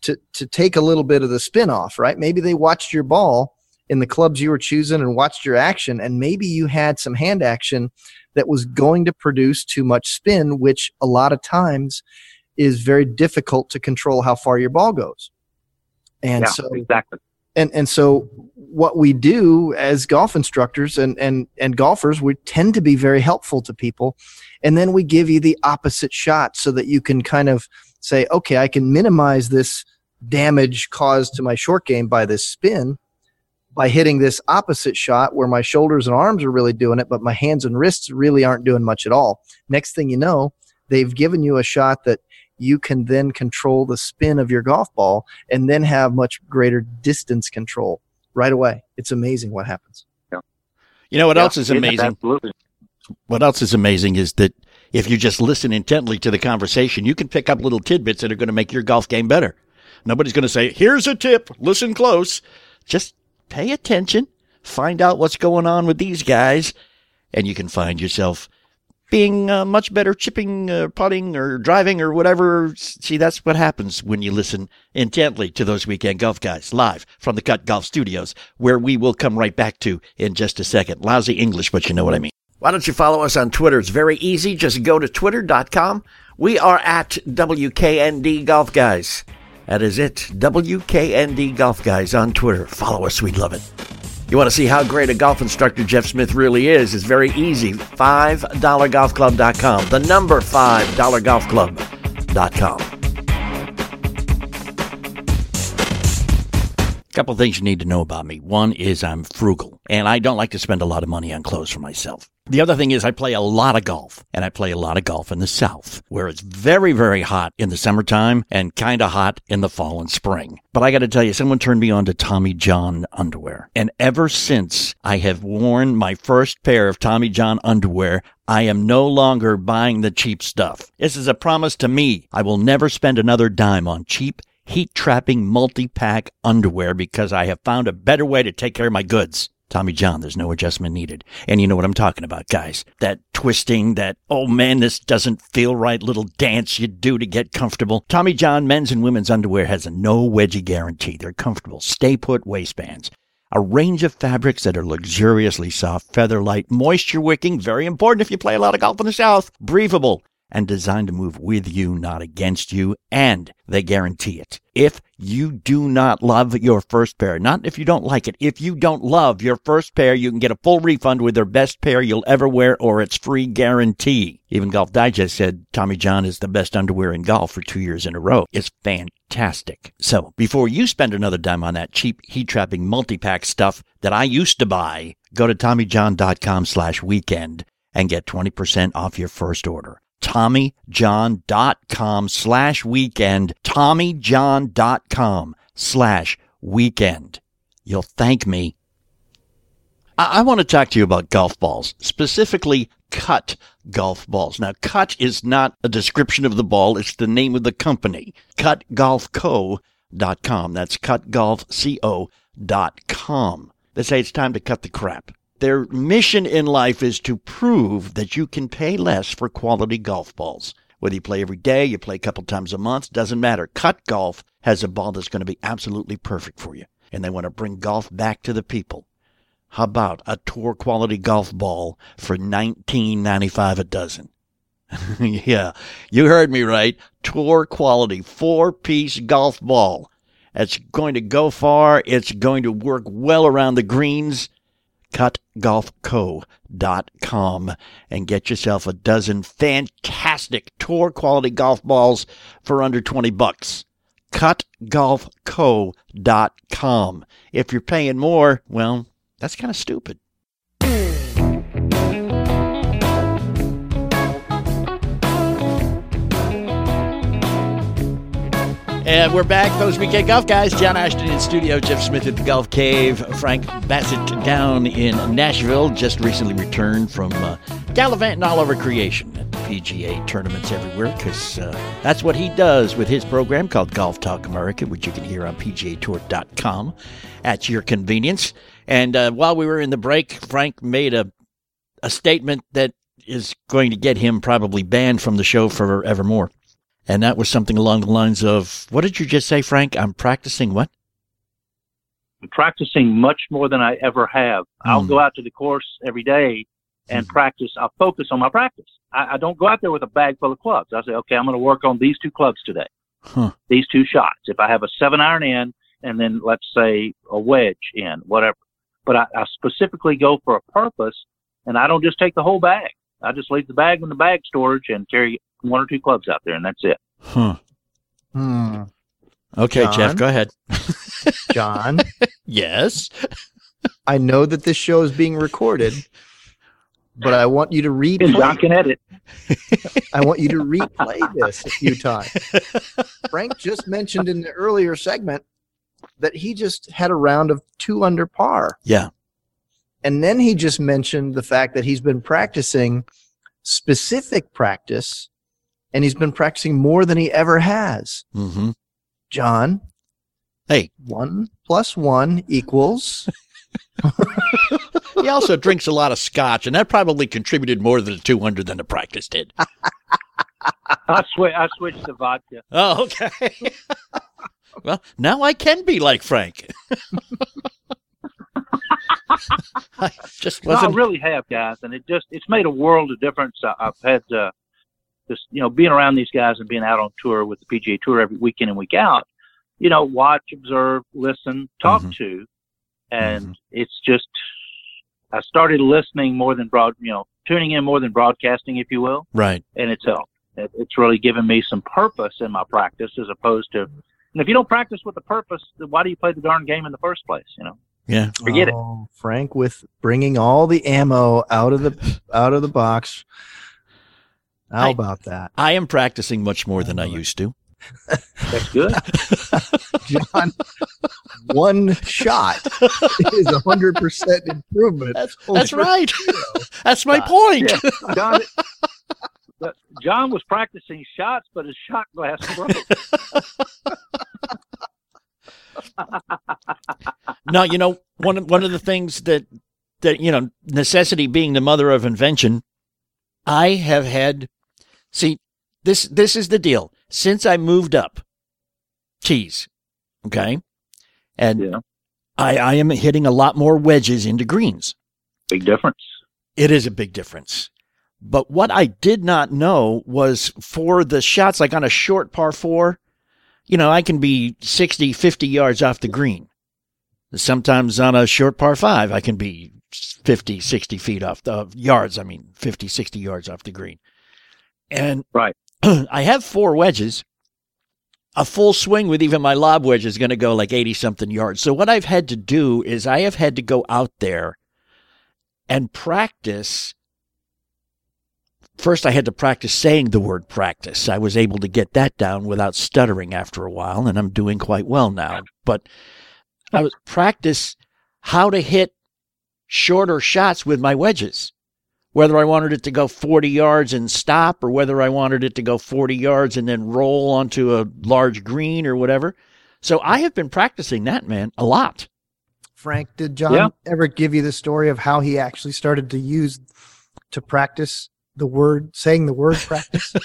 Speaker 7: to to take a little bit of the spin off, right? Maybe they watched your ball in the clubs you were choosing and watched your action, and maybe you had some hand action that was going to produce too much spin, which a lot of times is very difficult to control how far your ball goes. And
Speaker 6: yeah,
Speaker 7: so
Speaker 6: exactly.
Speaker 7: And and so what we do as golf instructors and and and golfers we tend to be very helpful to people. And then we give you the opposite shot so that you can kind of say okay I can minimize this damage caused to my short game by this spin by hitting this opposite shot where my shoulders and arms are really doing it but my hands and wrists really aren't doing much at all. Next thing you know they've given you a shot that you can then control the spin of your golf ball and then have much greater distance control right away. It's amazing what happens.
Speaker 5: You know what
Speaker 6: Yeah,
Speaker 5: else is amazing?
Speaker 6: Absolutely.
Speaker 5: What else is amazing is that if you just listen intently to the conversation, you can pick up little tidbits that are going to make your golf game better. Nobody's going to say, "Here's a tip. Listen close." Just pay attention, find out what's going on with these guys, and you can find yourself being uh, much better chipping, uh, putting, or driving, or whatever. See, that's what happens when you listen intently to those weekend golf guys live from the Cut Golf Studios, where we will come right back to in just a second. Lousy English, but you know what I mean. Why don't you follow us on Twitter? It's very easy. Just go to twitter.com. We are at WKND Golf Guys. That is it. WKND Golf Guys on Twitter. Follow us. We'd love it. You want to see how great a golf instructor Jeff Smith really is? It's very easy. $5golfclub.com. The number $5golfclub.com. A couple things you need to know about me. One is I'm frugal, and I don't like to spend a lot of money on clothes for myself. The other thing is I play a lot of golf, and I play a lot of golf in the South, where it's very, very hot in the summertime and kind of hot in the fall and spring. But I got to tell you, someone turned me on to Tommy John underwear. And ever since I have worn my first pair of Tommy John underwear, I am no longer buying the cheap stuff. This is a promise to me. I will never spend another dime on cheap, heat trapping multi pack underwear because I have found a better way to take care of my goods. Tommy John, there's no adjustment needed. And you know what I'm talking about, guys. That twisting, that, oh man, this doesn't feel right little dance you do to get comfortable. Tommy John men's and women's underwear has a no wedgie guarantee. They're comfortable, stay put waistbands. A range of fabrics that are luxuriously soft, feather light, moisture wicking, very important if you play a lot of golf in the South, breathable, and designed to move with you, not against you, and they guarantee it. If you do not love your first pair, not if you don't like it, if you don't love your first pair, you can get a full refund with their best pair you'll ever wear or its free guarantee. Even Golf Digest said Tommy John is the best underwear in golf for two years in a row. It's fantastic. So before you spend another dime on that cheap heat trapping multi-pack stuff that I used to buy, go to TommyJohn.com slash weekend and get 20% off your first order. TommyJohn.com slash weekend. TommyJohn.com slash weekend. You'll thank me. I, I want to talk to you about golf balls, specifically cut golf balls. Now, cut is not a description of the ball, it's the name of the company. CutGolfCo.com. That's CutGolfCo.com. They say it's time to cut the crap. Their mission in life is to prove that you can pay less for quality golf balls. Whether you play every day, you play a couple times a month, doesn't matter. Cut Golf has a ball that's going to be absolutely perfect for you. And they want to bring golf back to the people. How about a tour quality golf ball for $19.95 a dozen? yeah, you heard me right. Tour quality four piece golf ball. It's going to go far. It's going to work well around the greens cutgolfco.com and get yourself a dozen fantastic tour quality golf balls for under 20 bucks. cutgolfco.com. If you're paying more, well, that's kind of stupid. And we're back, those weekend golf guys. John Ashton in studio, Jeff Smith at the Golf Cave, Frank Bassett down in Nashville, just recently returned from uh, gallivanting all over creation at the PGA tournaments everywhere, because uh, that's what he does with his program called Golf Talk America, which you can hear on PGAtour.com at your convenience. And uh, while we were in the break, Frank made a a statement that is going to get him probably banned from the show forevermore. And that was something along the lines of, what did you just say, Frank? I'm practicing what?
Speaker 6: I'm practicing much more than I ever have. I'll
Speaker 5: Hmm.
Speaker 6: go out to the course every day and practice. I'll focus on my practice. I, I don't go out there with a bag full of clubs. I say, okay, I'm going to work on these two clubs today,
Speaker 5: Huh.
Speaker 6: these two shots. If I have a seven iron in and then let's say a wedge in, whatever. But I, I specifically go for a purpose and I don't just take the whole bag. I just leave the bag in the bag storage and carry one or two clubs out there and that's it.
Speaker 5: Huh.
Speaker 7: Hmm.
Speaker 5: Okay, Jeff, go ahead.
Speaker 7: John,
Speaker 5: Yes.
Speaker 7: I know that this show is being recorded, but I want you to
Speaker 6: And John
Speaker 7: replay.
Speaker 6: can edit.
Speaker 7: I want you to replay this a few times. Frank just mentioned in the earlier segment that he just had a round of two under par.
Speaker 5: Yeah.
Speaker 7: And then he just mentioned the fact that he's been practicing specific practice and he's been practicing more than he ever has.
Speaker 5: Mm-hmm.
Speaker 7: John,
Speaker 5: Hey,
Speaker 7: one plus one equals.
Speaker 5: he also drinks a lot of scotch, and that probably contributed more to the 200 than the practice did.
Speaker 6: I swear, I switched to vodka.
Speaker 5: Oh, okay. well, now I can be like Frank. I just
Speaker 6: No, I really have, guys, and it just it's made a world of difference. I, I've had uh, just you know being around these guys and being out on tour with the PGA Tour every week in and week out. You know, watch, observe, listen, talk
Speaker 5: Mhm.
Speaker 6: to, and it's just I started listening more than broad, you know, tuning in more than broadcasting, if you will,
Speaker 5: right.
Speaker 6: and it's helped. It, it's really given me some purpose in my practice as opposed to. And if you don't practice with a purpose, then why do you play the darn game in the first place? You know.
Speaker 5: Yeah.
Speaker 6: Forget it.
Speaker 7: Oh, Frank with bringing all the ammo out of the out of the box. How
Speaker 5: I-
Speaker 7: about that,
Speaker 5: I am practicing much more than I used to.
Speaker 6: That's good.
Speaker 7: John? one shot is a hundred percent improvement.
Speaker 5: That's, that's right. that's my
Speaker 7: God.
Speaker 5: point.
Speaker 6: Yeah. John, but uh, John was practicing shots, but his shot glass broke.
Speaker 5: now you know, one of, one of the things that that you know necessity being the mother of invention. I have had see this this is the deal. Since I moved up tees, okay, and
Speaker 6: Yeah.
Speaker 5: I I am hitting a lot more wedges into greens.
Speaker 6: Big difference.
Speaker 5: It is a big difference. But what I did not know was for the shots, like on a short par four, you know, I can be 60, 50 yards off the green. Sometimes on a short par five, I can be 50, 60 feet off the yards. I mean, 50, 60 yards off the green. And
Speaker 6: Right.
Speaker 5: I have four wedges. A full swing with even my lob wedge is going to go like 80 something yards. So what I've had to do is I have had to go out there and practice. First, I had to practice saying the word practice. I was able to get that down without stuttering after a while, and I'm doing quite well now. But I was practice how to hit shorter shots with my wedges. Whether I wanted it to go 40 yards and stop, or whether I wanted it to go 40 yards and then roll onto a large green or whatever. So I have been practicing that, man, a lot.
Speaker 7: Frank, did John
Speaker 6: Yeah.
Speaker 7: ever give you the story of how he actually started to use to practice the word, saying the word practice?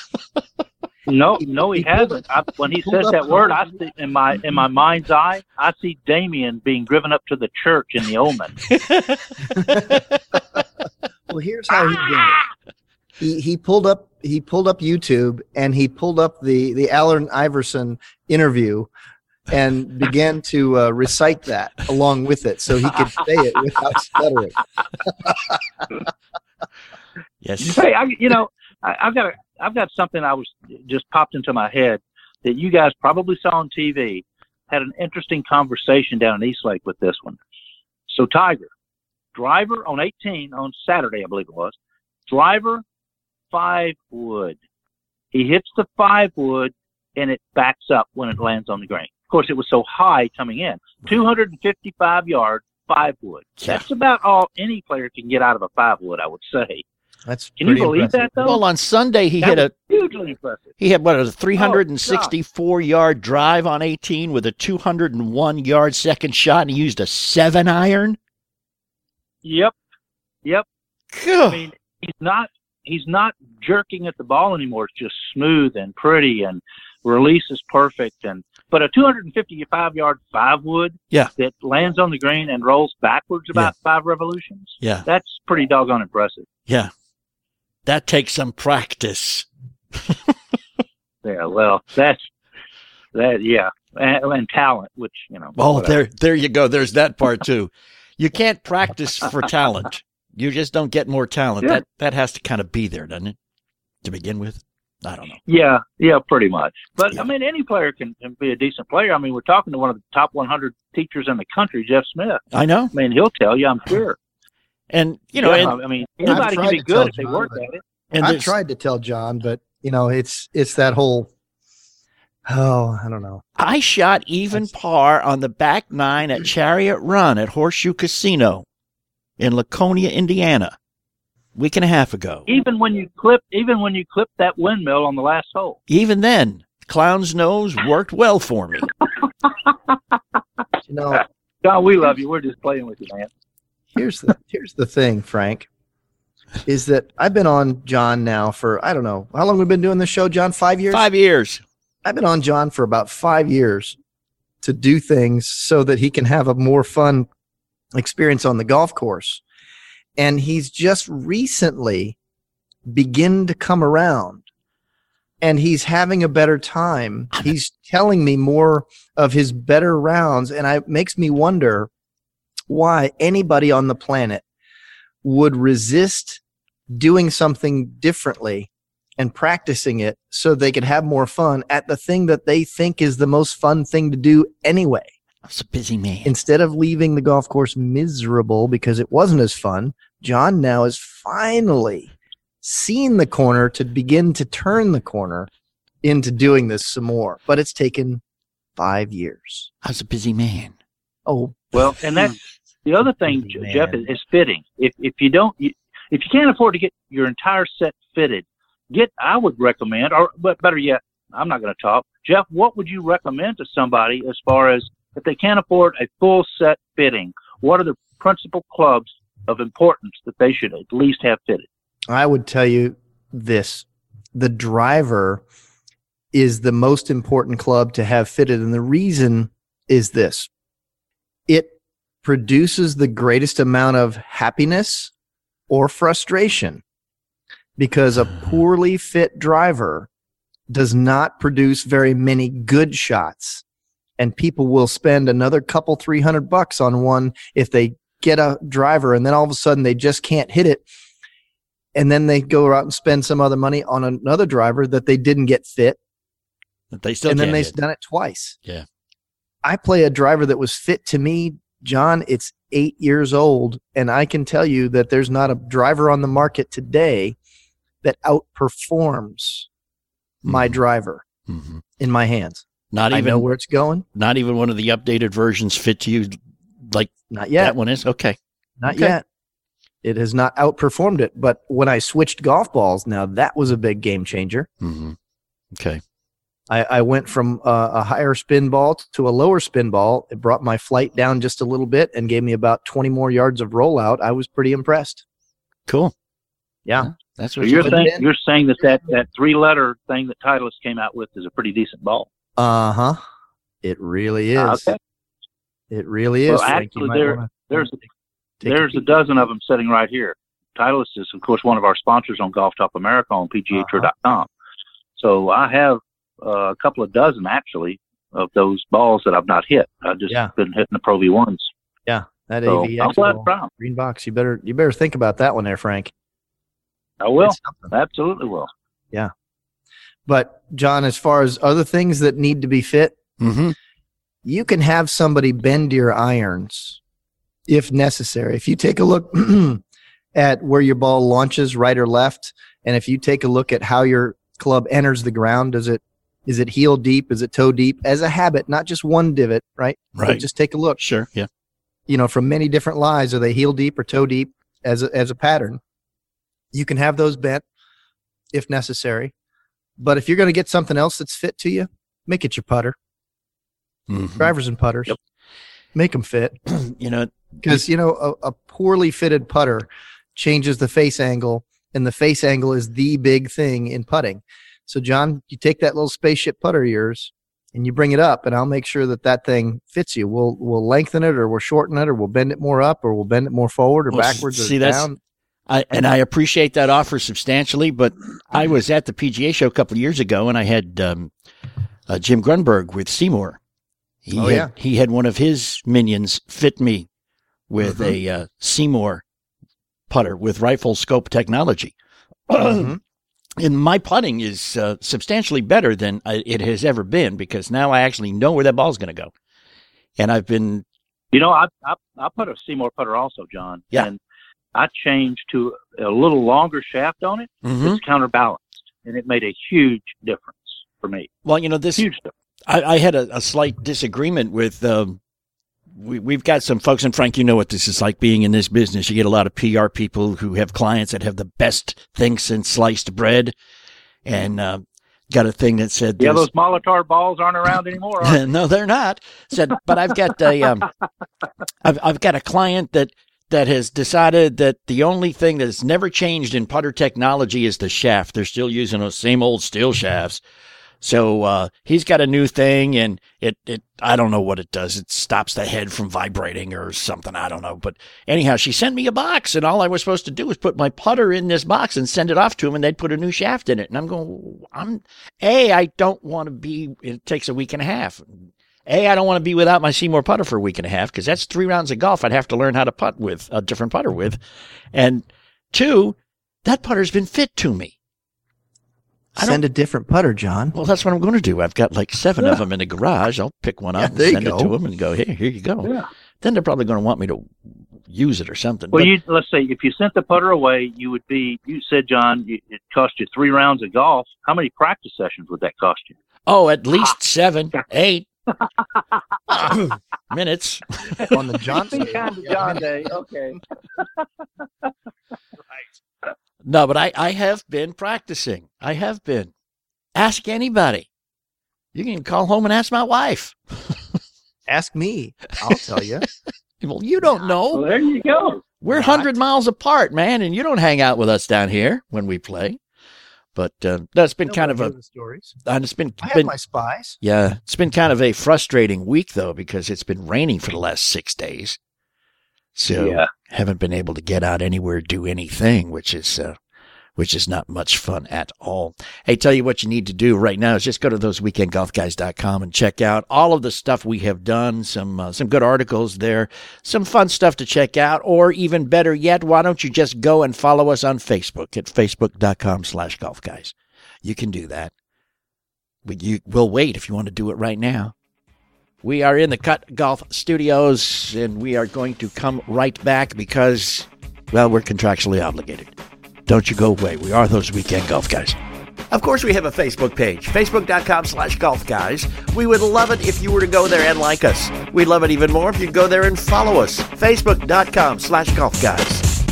Speaker 6: No,
Speaker 7: He-
Speaker 6: no, he,
Speaker 7: he
Speaker 6: hasn't. I, when he says that word,
Speaker 7: word.
Speaker 6: I see in my in my mind's eye, I see Damien being driven up to the church in the Omen.
Speaker 7: well, here's how he did it. He he pulled up he pulled up YouTube and he pulled up the the Allen Iverson interview and began to uh, recite that along with it so he could say it without stuttering.
Speaker 5: Yes.
Speaker 6: Hey, I, you know, I, I've got a, I've got something I was just popped into my head that you guys probably saw on TV. Had an interesting conversation down in East Lake with this one. So Tiger, driver on 18 on Saturday, I believe it was. Driver five wood. He hits the five wood and it backs up when it lands on the green. Of course, it was so high coming in, 255 yard five wood.
Speaker 5: Yeah.
Speaker 6: That's about all any player can get out of a five wood, I would say.
Speaker 7: That's
Speaker 6: Can you believe
Speaker 7: impressive.
Speaker 6: that though?
Speaker 5: Well, on Sunday he
Speaker 6: That
Speaker 5: hit a
Speaker 6: hugely impressive.
Speaker 5: he had what a 364 yard drive on 18 with a 201 yard second shot, and he used a seven iron.
Speaker 6: Yep, yep. I mean, he's not he's not jerking at the ball anymore. It's just smooth and pretty, and release is perfect. And but a 255 yard five wood,
Speaker 5: Yeah.
Speaker 6: that lands on the green and rolls backwards about five revolutions.
Speaker 5: Yeah,
Speaker 6: That's pretty doggone impressive.
Speaker 5: yeah. That takes some practice.
Speaker 6: Yeah, well, that's that. Yeah, and, and talent, which you know.
Speaker 5: Oh,
Speaker 6: whatever.
Speaker 5: there, there you go. There's that part too. You can't practice for talent. You just don't get more talent.
Speaker 6: Yeah.
Speaker 5: That that has to kind of be there, doesn't it? To begin with, I don't know.
Speaker 6: Yeah, yeah, pretty much. But
Speaker 5: Yeah.
Speaker 6: I mean, any player can, can be a decent player. I mean, we're talking to one of the top 100 teachers in the country, Jeff Smith.
Speaker 5: I know,
Speaker 6: I mean, he'll tell you, I'm sure.
Speaker 5: and you know,
Speaker 6: Yeah,
Speaker 5: and,
Speaker 6: I mean,
Speaker 7: I've
Speaker 6: anybody can be
Speaker 7: to tell
Speaker 6: good if they
Speaker 7: John,
Speaker 6: work
Speaker 7: but-
Speaker 6: at it.
Speaker 5: and
Speaker 7: I've tried to tell John, but you know, it's it's that whole oh, I don't know.
Speaker 5: I shot even par on the back nine at Chariot Run at Horseshoe Casino in Laconia, Indiana, week and a half ago.
Speaker 6: Even when you clip, even when you clip that windmill on the last hole.
Speaker 5: Even then, Clown's nose worked well for me.
Speaker 7: You know,
Speaker 6: John, we love you. We're just playing with you, man.
Speaker 7: here's the here's the thing, Frank, is that I've been on John now for I don't know how long we've been doing this show, John. Five years.
Speaker 5: Five years.
Speaker 7: I've been on John for about five years to do things so that he can have a more fun experience on the golf course. And he's just recently begin to come around and he's having a better time. He's telling me more of his better rounds. And I it makes me wonder why anybody on the planet would resist doing something differently and practicing it so they could have more fun at the thing that they think is the most fun thing to do anyway.
Speaker 5: I was a busy man.
Speaker 7: Instead of leaving the golf course miserable because it wasn't as fun, John now has finally seen the corner to begin to turn the corner into doing this some more. But it's taken five years.
Speaker 5: I was a busy man.
Speaker 7: Oh,
Speaker 6: Well, hmm. and that's the other thing, Jeff, is, is fitting. If if you don't, you, if you can't afford to get your entire set fitted, get. I would recommend, or but better yet, I'm not going to talk. Jeff, what would you recommend to somebody as far as if they can't afford a full set fitting? What are the principal clubs of importance that they should at least have fitted?
Speaker 7: I would tell you this the driver is the most important club to have fitted. And the reason is this it produces the greatest amount of happiness or frustration because a poorly fit driver does not produce very many good shots. And people will spend another couple, 300 bucks on one if they get a driver and then all of a sudden they just can't hit it and then they go out and spend some other money on another driver that they didn't get fit,
Speaker 5: But they still
Speaker 7: and then they've
Speaker 5: hit.
Speaker 7: done it twice.
Speaker 5: Yeah.
Speaker 7: I play a driver that was fit to me, John. It's eight years old, and I can tell you that there's not a driver on the market today that outperforms my
Speaker 5: Mhm.
Speaker 7: driver
Speaker 5: Mhm.
Speaker 7: in my hands.
Speaker 5: Not
Speaker 7: I
Speaker 5: even
Speaker 7: know where it's going.
Speaker 5: not even one of the updated versions fit to you like
Speaker 7: Not yet.
Speaker 5: that one is. Okay.
Speaker 7: Not
Speaker 5: Okay.
Speaker 7: yet. It has not outperformed it. But when I switched golf balls, now that was a big game changer.
Speaker 5: hmm Okay.
Speaker 7: I, I went from uh, a higher spin ball to a lower spin ball. It brought my flight down just a little bit and gave me about 20 more yards of rollout. I was pretty impressed.
Speaker 5: Cool.
Speaker 7: Yeah.
Speaker 5: That's
Speaker 6: So you're
Speaker 5: you
Speaker 7: put it
Speaker 6: saying
Speaker 7: in?
Speaker 6: you're saying that, that that three letter thing that Titleist came out with is a pretty decent ball.
Speaker 7: Uh huh. It really is.
Speaker 6: Ah, okay.
Speaker 7: It really is.
Speaker 6: Well, actually, there- There's there's a
Speaker 7: peek.
Speaker 6: dozen of them sitting right here. Titleist is of course one of our sponsors on Golf Talk America on PGAtour.com. So I have uh, a couple of dozen actually of those balls that I've not hit. I've just
Speaker 7: Yeah.
Speaker 6: been hitting the Pro V ones.
Speaker 7: Yeah, that
Speaker 6: So
Speaker 7: AVX green box. You better you better think about that one there, Frank.
Speaker 6: I will. Absolutely will. Yeah.
Speaker 7: But John, as far as other things that need to be fit,
Speaker 5: hmm
Speaker 7: you can have somebody bend your irons if necessary. If you take a look at where your ball launches, right or left, and if you take a look at how your club enters the ground, does it is it heel deep? Is it toe deep? As a habit, not just one divot, right? But
Speaker 5: Right.
Speaker 7: just take a look.
Speaker 5: Sure. Yeah.
Speaker 7: You know, from many different lies, are they heel deep or toe deep as a, as a pattern? You can have those bent if necessary. But if you're going to get something else that's fit to you, make it your putter.
Speaker 5: Mhm.
Speaker 7: Drivers and putters.
Speaker 6: Yep.
Speaker 7: Make them fit
Speaker 5: You know,
Speaker 7: because you know a, a poorly fitted putter changes the face angle and the face angle is the big thing in putting so john you take that little spaceship putter of yours and you bring it up and i'll make sure that that thing fits you we'll we'll lengthen it or we'll shorten it or we'll bend it more up or we'll bend it more forward or
Speaker 5: Well,
Speaker 7: backwards
Speaker 5: see,
Speaker 7: or
Speaker 5: that's-
Speaker 7: down
Speaker 5: I, and I appreciate that offer substantially, but I was at the PGA show a couple of years ago and I had um, uh, Jim Grundberg with SeeMore. He
Speaker 7: Oh,
Speaker 5: had,
Speaker 7: yeah.
Speaker 5: he had one of his minions fit me with
Speaker 7: Mm-hmm.
Speaker 5: a uh, SeeMore putter with rifle scope technology.
Speaker 7: Mhm.
Speaker 5: And my putting is uh, substantially better than it has ever been because now I actually know where that ball's going to go. And I've been,
Speaker 6: You know, I I, I put a SeeMore putter also, John.
Speaker 5: Yeah.
Speaker 6: And I changed to a little longer shaft on it.
Speaker 5: Mhm.
Speaker 6: It's counterbalanced, and it made a huge difference for me.
Speaker 5: well, you know, this,
Speaker 6: Huge difference.
Speaker 5: I, I had a, a slight disagreement with. Um, we, we've got some folks, and Frank, you know what this is like being in this business. You get a lot of PR people who have clients that have the best thing since sliced bread, and uh, got a thing that said,
Speaker 6: Yeah, those Molitor balls aren't around anymore. Are they?
Speaker 5: no, they're not. Said, but I've got a, um, I've, I've got a client that that has decided that the only thing that's never changed in putter technology is the shaft. They're still using those same old steel shafts. So uh, he's got a new thing, and it it I don't know what it does. It stops the head from vibrating or something. I don't know. But anyhow, she sent me a box, and all I was supposed to do was put my putter in this box and send it off to him, and they'd put a new shaft in it. And I'm going, I'm a I don't want to be. It takes a week and a half. A, I don't want to be without my SeeMore putter for a week and a half because that's three rounds of golf I'd have to learn how to putt with a different putter with. And two, that putter's been fit to me. I
Speaker 7: send a different putter john
Speaker 5: Well, that's what I'm going to do. I've got like seven of them in the garage. I'll pick one up
Speaker 7: there
Speaker 5: and
Speaker 7: you
Speaker 5: send it to them and go, here, here you go.
Speaker 6: Yeah.
Speaker 5: Then they're probably going to want me to use it or something.
Speaker 6: Well,
Speaker 5: But-
Speaker 6: you let's say if you sent the putter away, you would be. You said, John, you, it cost you three rounds of golf. How many practice sessions would that cost you?
Speaker 5: oh, at least ah. seven, eight minutes.
Speaker 7: on the johnson john
Speaker 6: Day. Okay.
Speaker 5: No, but I, I have been practicing. I have been. Ask anybody. You can call home and ask my wife.
Speaker 7: ask me i'll tell you
Speaker 5: Well, you don't
Speaker 6: Well,
Speaker 5: know.
Speaker 6: there you go.
Speaker 5: We're
Speaker 7: Not.
Speaker 5: 100 miles apart, man, and you don't hang out with us down here when we play. But uh, that's been kind of a,
Speaker 7: stories.
Speaker 5: and it's been,
Speaker 7: I have
Speaker 5: been
Speaker 7: my spies.
Speaker 5: yeah, it's been kind of a frustrating week though because it's been raining for the last six days. So
Speaker 6: Yeah.
Speaker 5: haven't been able to get out anywhere, do anything, which is uh, which is not much fun at all. Hey, tell you what you need to do right now is just go to those weekendgolfguys.com and check out all of the stuff we have done. Some uh, some good articles there, some fun stuff to check out, or even better yet, why don't you just go and follow us on Facebook at facebook.com slash golf guys. You can do that. But you will wait if you want to do it right now. We are in the Cut Golf Studios, and we are going to come right back because, well, we're contractually obligated. Don't you go away. We are those weekend golf guys. Of course, we have a Facebook page, facebook.com slash golf guys. We would love it if you were to go there and like us. We'd love it even more if you'd go there and follow us, facebook.com slash golf guys.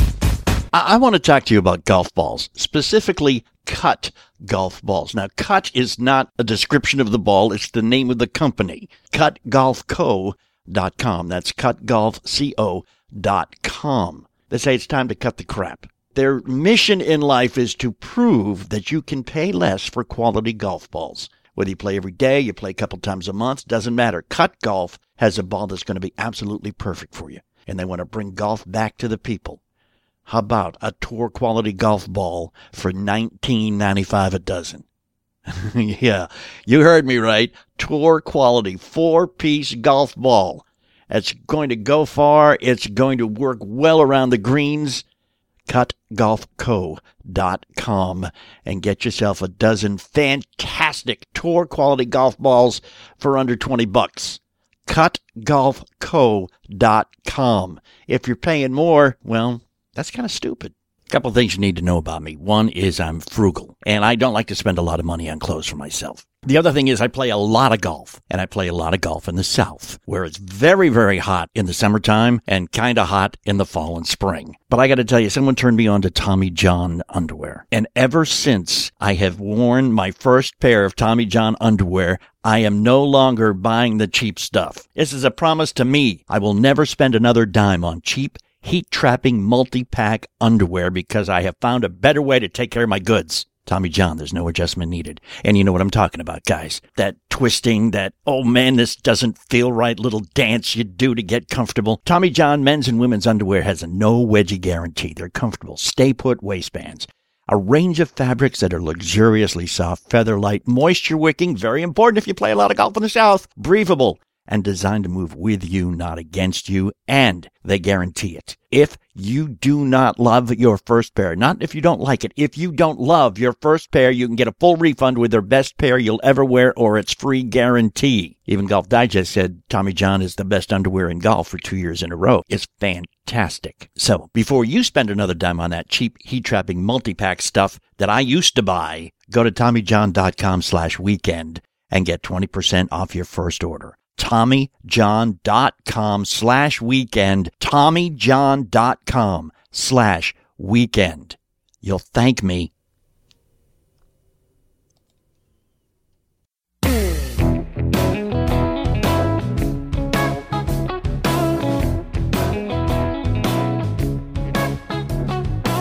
Speaker 5: I, I want to talk to you about golf balls, specifically cut golf balls. Now, cut is not a description of the ball, it's the name of the company. CutGolfCo.com. That's CutGolfCo.com. They say it's time to cut the crap. Their mission in life is to prove that you can pay less for quality golf balls. Whether you play every day, you play a couple times a month, doesn't matter. Cut Golf has a ball that's going to be absolutely perfect for you. And they want to bring golf back to the people. How about a tour quality golf ball for $19.95 a dozen? yeah, you heard me right. Tour quality four piece golf ball. It's going to go far. It's going to work well around the greens. CutGolfCo.com and get yourself a dozen fantastic tour quality golf balls for under 20 bucks. CutGolfCo.com. If you're paying more, well, that's kind of stupid. Couple things you need to know about me. One is I'm frugal, and I don't like to spend a lot of money on clothes for myself. The other thing is I play a lot of golf, and I play a lot of golf in the South, where it's very, very hot in the summertime and kind of hot in the fall and spring. But I got to tell you, someone turned me on to Tommy John underwear. And ever since I have worn my first pair of Tommy John underwear, I am no longer buying the cheap stuff. This is a promise to me. I will never spend another dime on cheap heat trapping multi pack underwear because I have found a better way to take care of my goods. Tommy John, there's no adjustment needed. And you know what I'm talking about, guys. That twisting, that, oh man, this doesn't feel right little dance you do to get comfortable. Tommy John men's and women's underwear has a no wedgie guarantee. They're comfortable, stay put waistbands. A range of fabrics that are luxuriously soft, feather light, moisture wicking, very important if you play a lot of golf in the South, breathable, and designed to move with you, not against you, and they guarantee it. If you do not love your first pair, not if you don't like it, if you don't love your first pair, you can get a full refund with their best pair you'll ever wear or its free guarantee. Even Golf Digest said Tommy John is the best underwear in golf for two years in a row. It's fantastic. So before you spend another dime on that cheap heat trapping multi-pack stuff that I used to buy, go to TommyJohn.com slash weekend and get 20% off your first order. TommyJohn.com slash weekend. TommyJohn.com slash weekend. You'll thank me.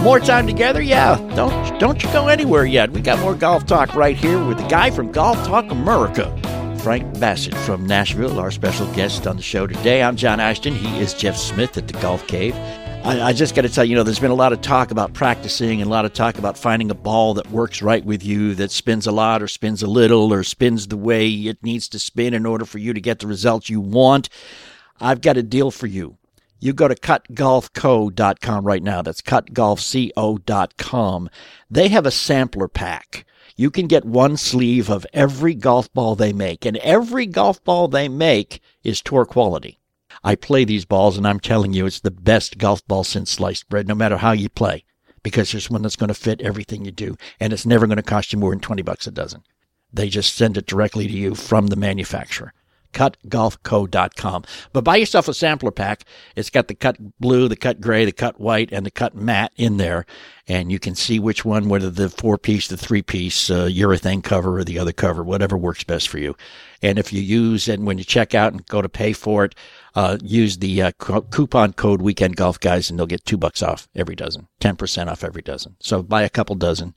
Speaker 5: More time together? Yeah. Don't don't you go anywhere yet. We got more golf talk right here with the guy from Golf Talk America. Frank Bassett from Nashville, our special guest on the show today. I'm John Ashton. He is Jeff Smith at the Golf Cave. I, I just got to tell you, you know, there's been a lot of talk about practicing and a lot of talk about finding a ball that works right with you, that spins a lot or spins a little or spins the way it needs to spin in order for you to get the results you want. I've got a deal for you. You go to cutgolfco.com right now. That's cutgolfco.com. They have a sampler pack you can get one sleeve of every golf ball they make, and every golf ball they make is tour quality. I play these balls, and I'm telling you, it's the best golf ball since sliced bread, no matter how you play, because there's one that's going to fit everything you do, and it's never going to cost you more than 20 bucks a dozen. They just send it directly to you from the manufacturer. cutgolfco.com. But buy yourself a sampler pack. It's got the cut blue, the cut gray, the cut white, and the cut matte in there. And you can see which one, whether the four piece, the three piece, uh, urethane cover, or the other cover, whatever works best for you. And if you use, and when you check out and go to pay for it, uh, use the uh, co- coupon code Weekend Golf Guys, and they'll get two bucks off every dozen, ten percent off every dozen. So buy a couple dozen,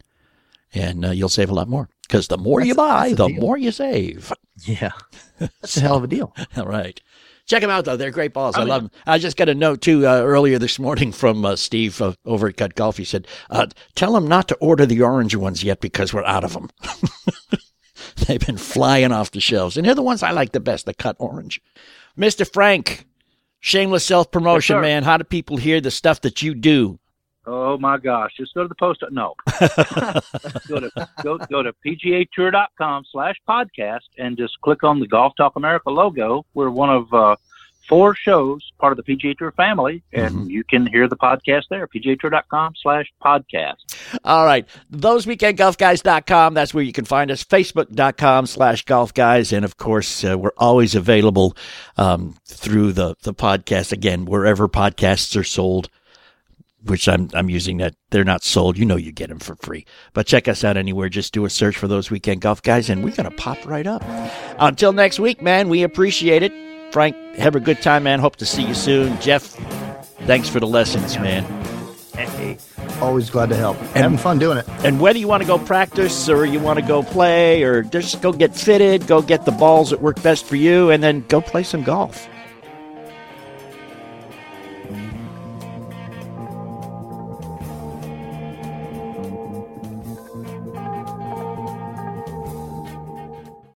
Speaker 5: and uh, you'll save a lot more. Because the more you buy, the
Speaker 7: deal.
Speaker 5: more you save.
Speaker 7: Yeah. That's a hell of a deal.
Speaker 5: All right. Check them out, though. They're great balls. I love them. I just got a note, too, uh, earlier this morning from uh, Steve uh, over at Cut Golf. He said, uh, Tell him not to order the orange ones yet because we're out of them. They've been flying off the shelves. And they're the ones I like the best, the cut orange. Mr. Frank, shameless self promotion,
Speaker 6: Yes,
Speaker 5: man. How do people hear the stuff that you do?
Speaker 6: Oh my gosh! Just go to the post. No, go to go go to pgatour.com slash podcast and just click on the Golf Talk America logo. We're one of uh, four shows part of the PGA Tour family, and you can hear the podcast there. pgatour.com slash podcast.
Speaker 5: All right. ThoseWeekendGolfGuys.com. That's where you can find us. Facebook.com slash golf guys. And of course, uh, we're always available um, through the, the podcast. Again, wherever podcasts are sold, which I'm, I'm using that. They're not sold. You know, you get them for free. But check us out anywhere. Just do a search for those weekend golf guys and we're going to pop right up. Until next week, man, we appreciate it. Frank, have a good time, man. Hope to see you soon. Jeff, thanks for the lessons, man.
Speaker 7: Hey, always glad to help. And, Having fun doing it.
Speaker 5: And whether you want to go practice or you want to go play or just go get fitted, go get the balls that work best for you, and then go play some golf.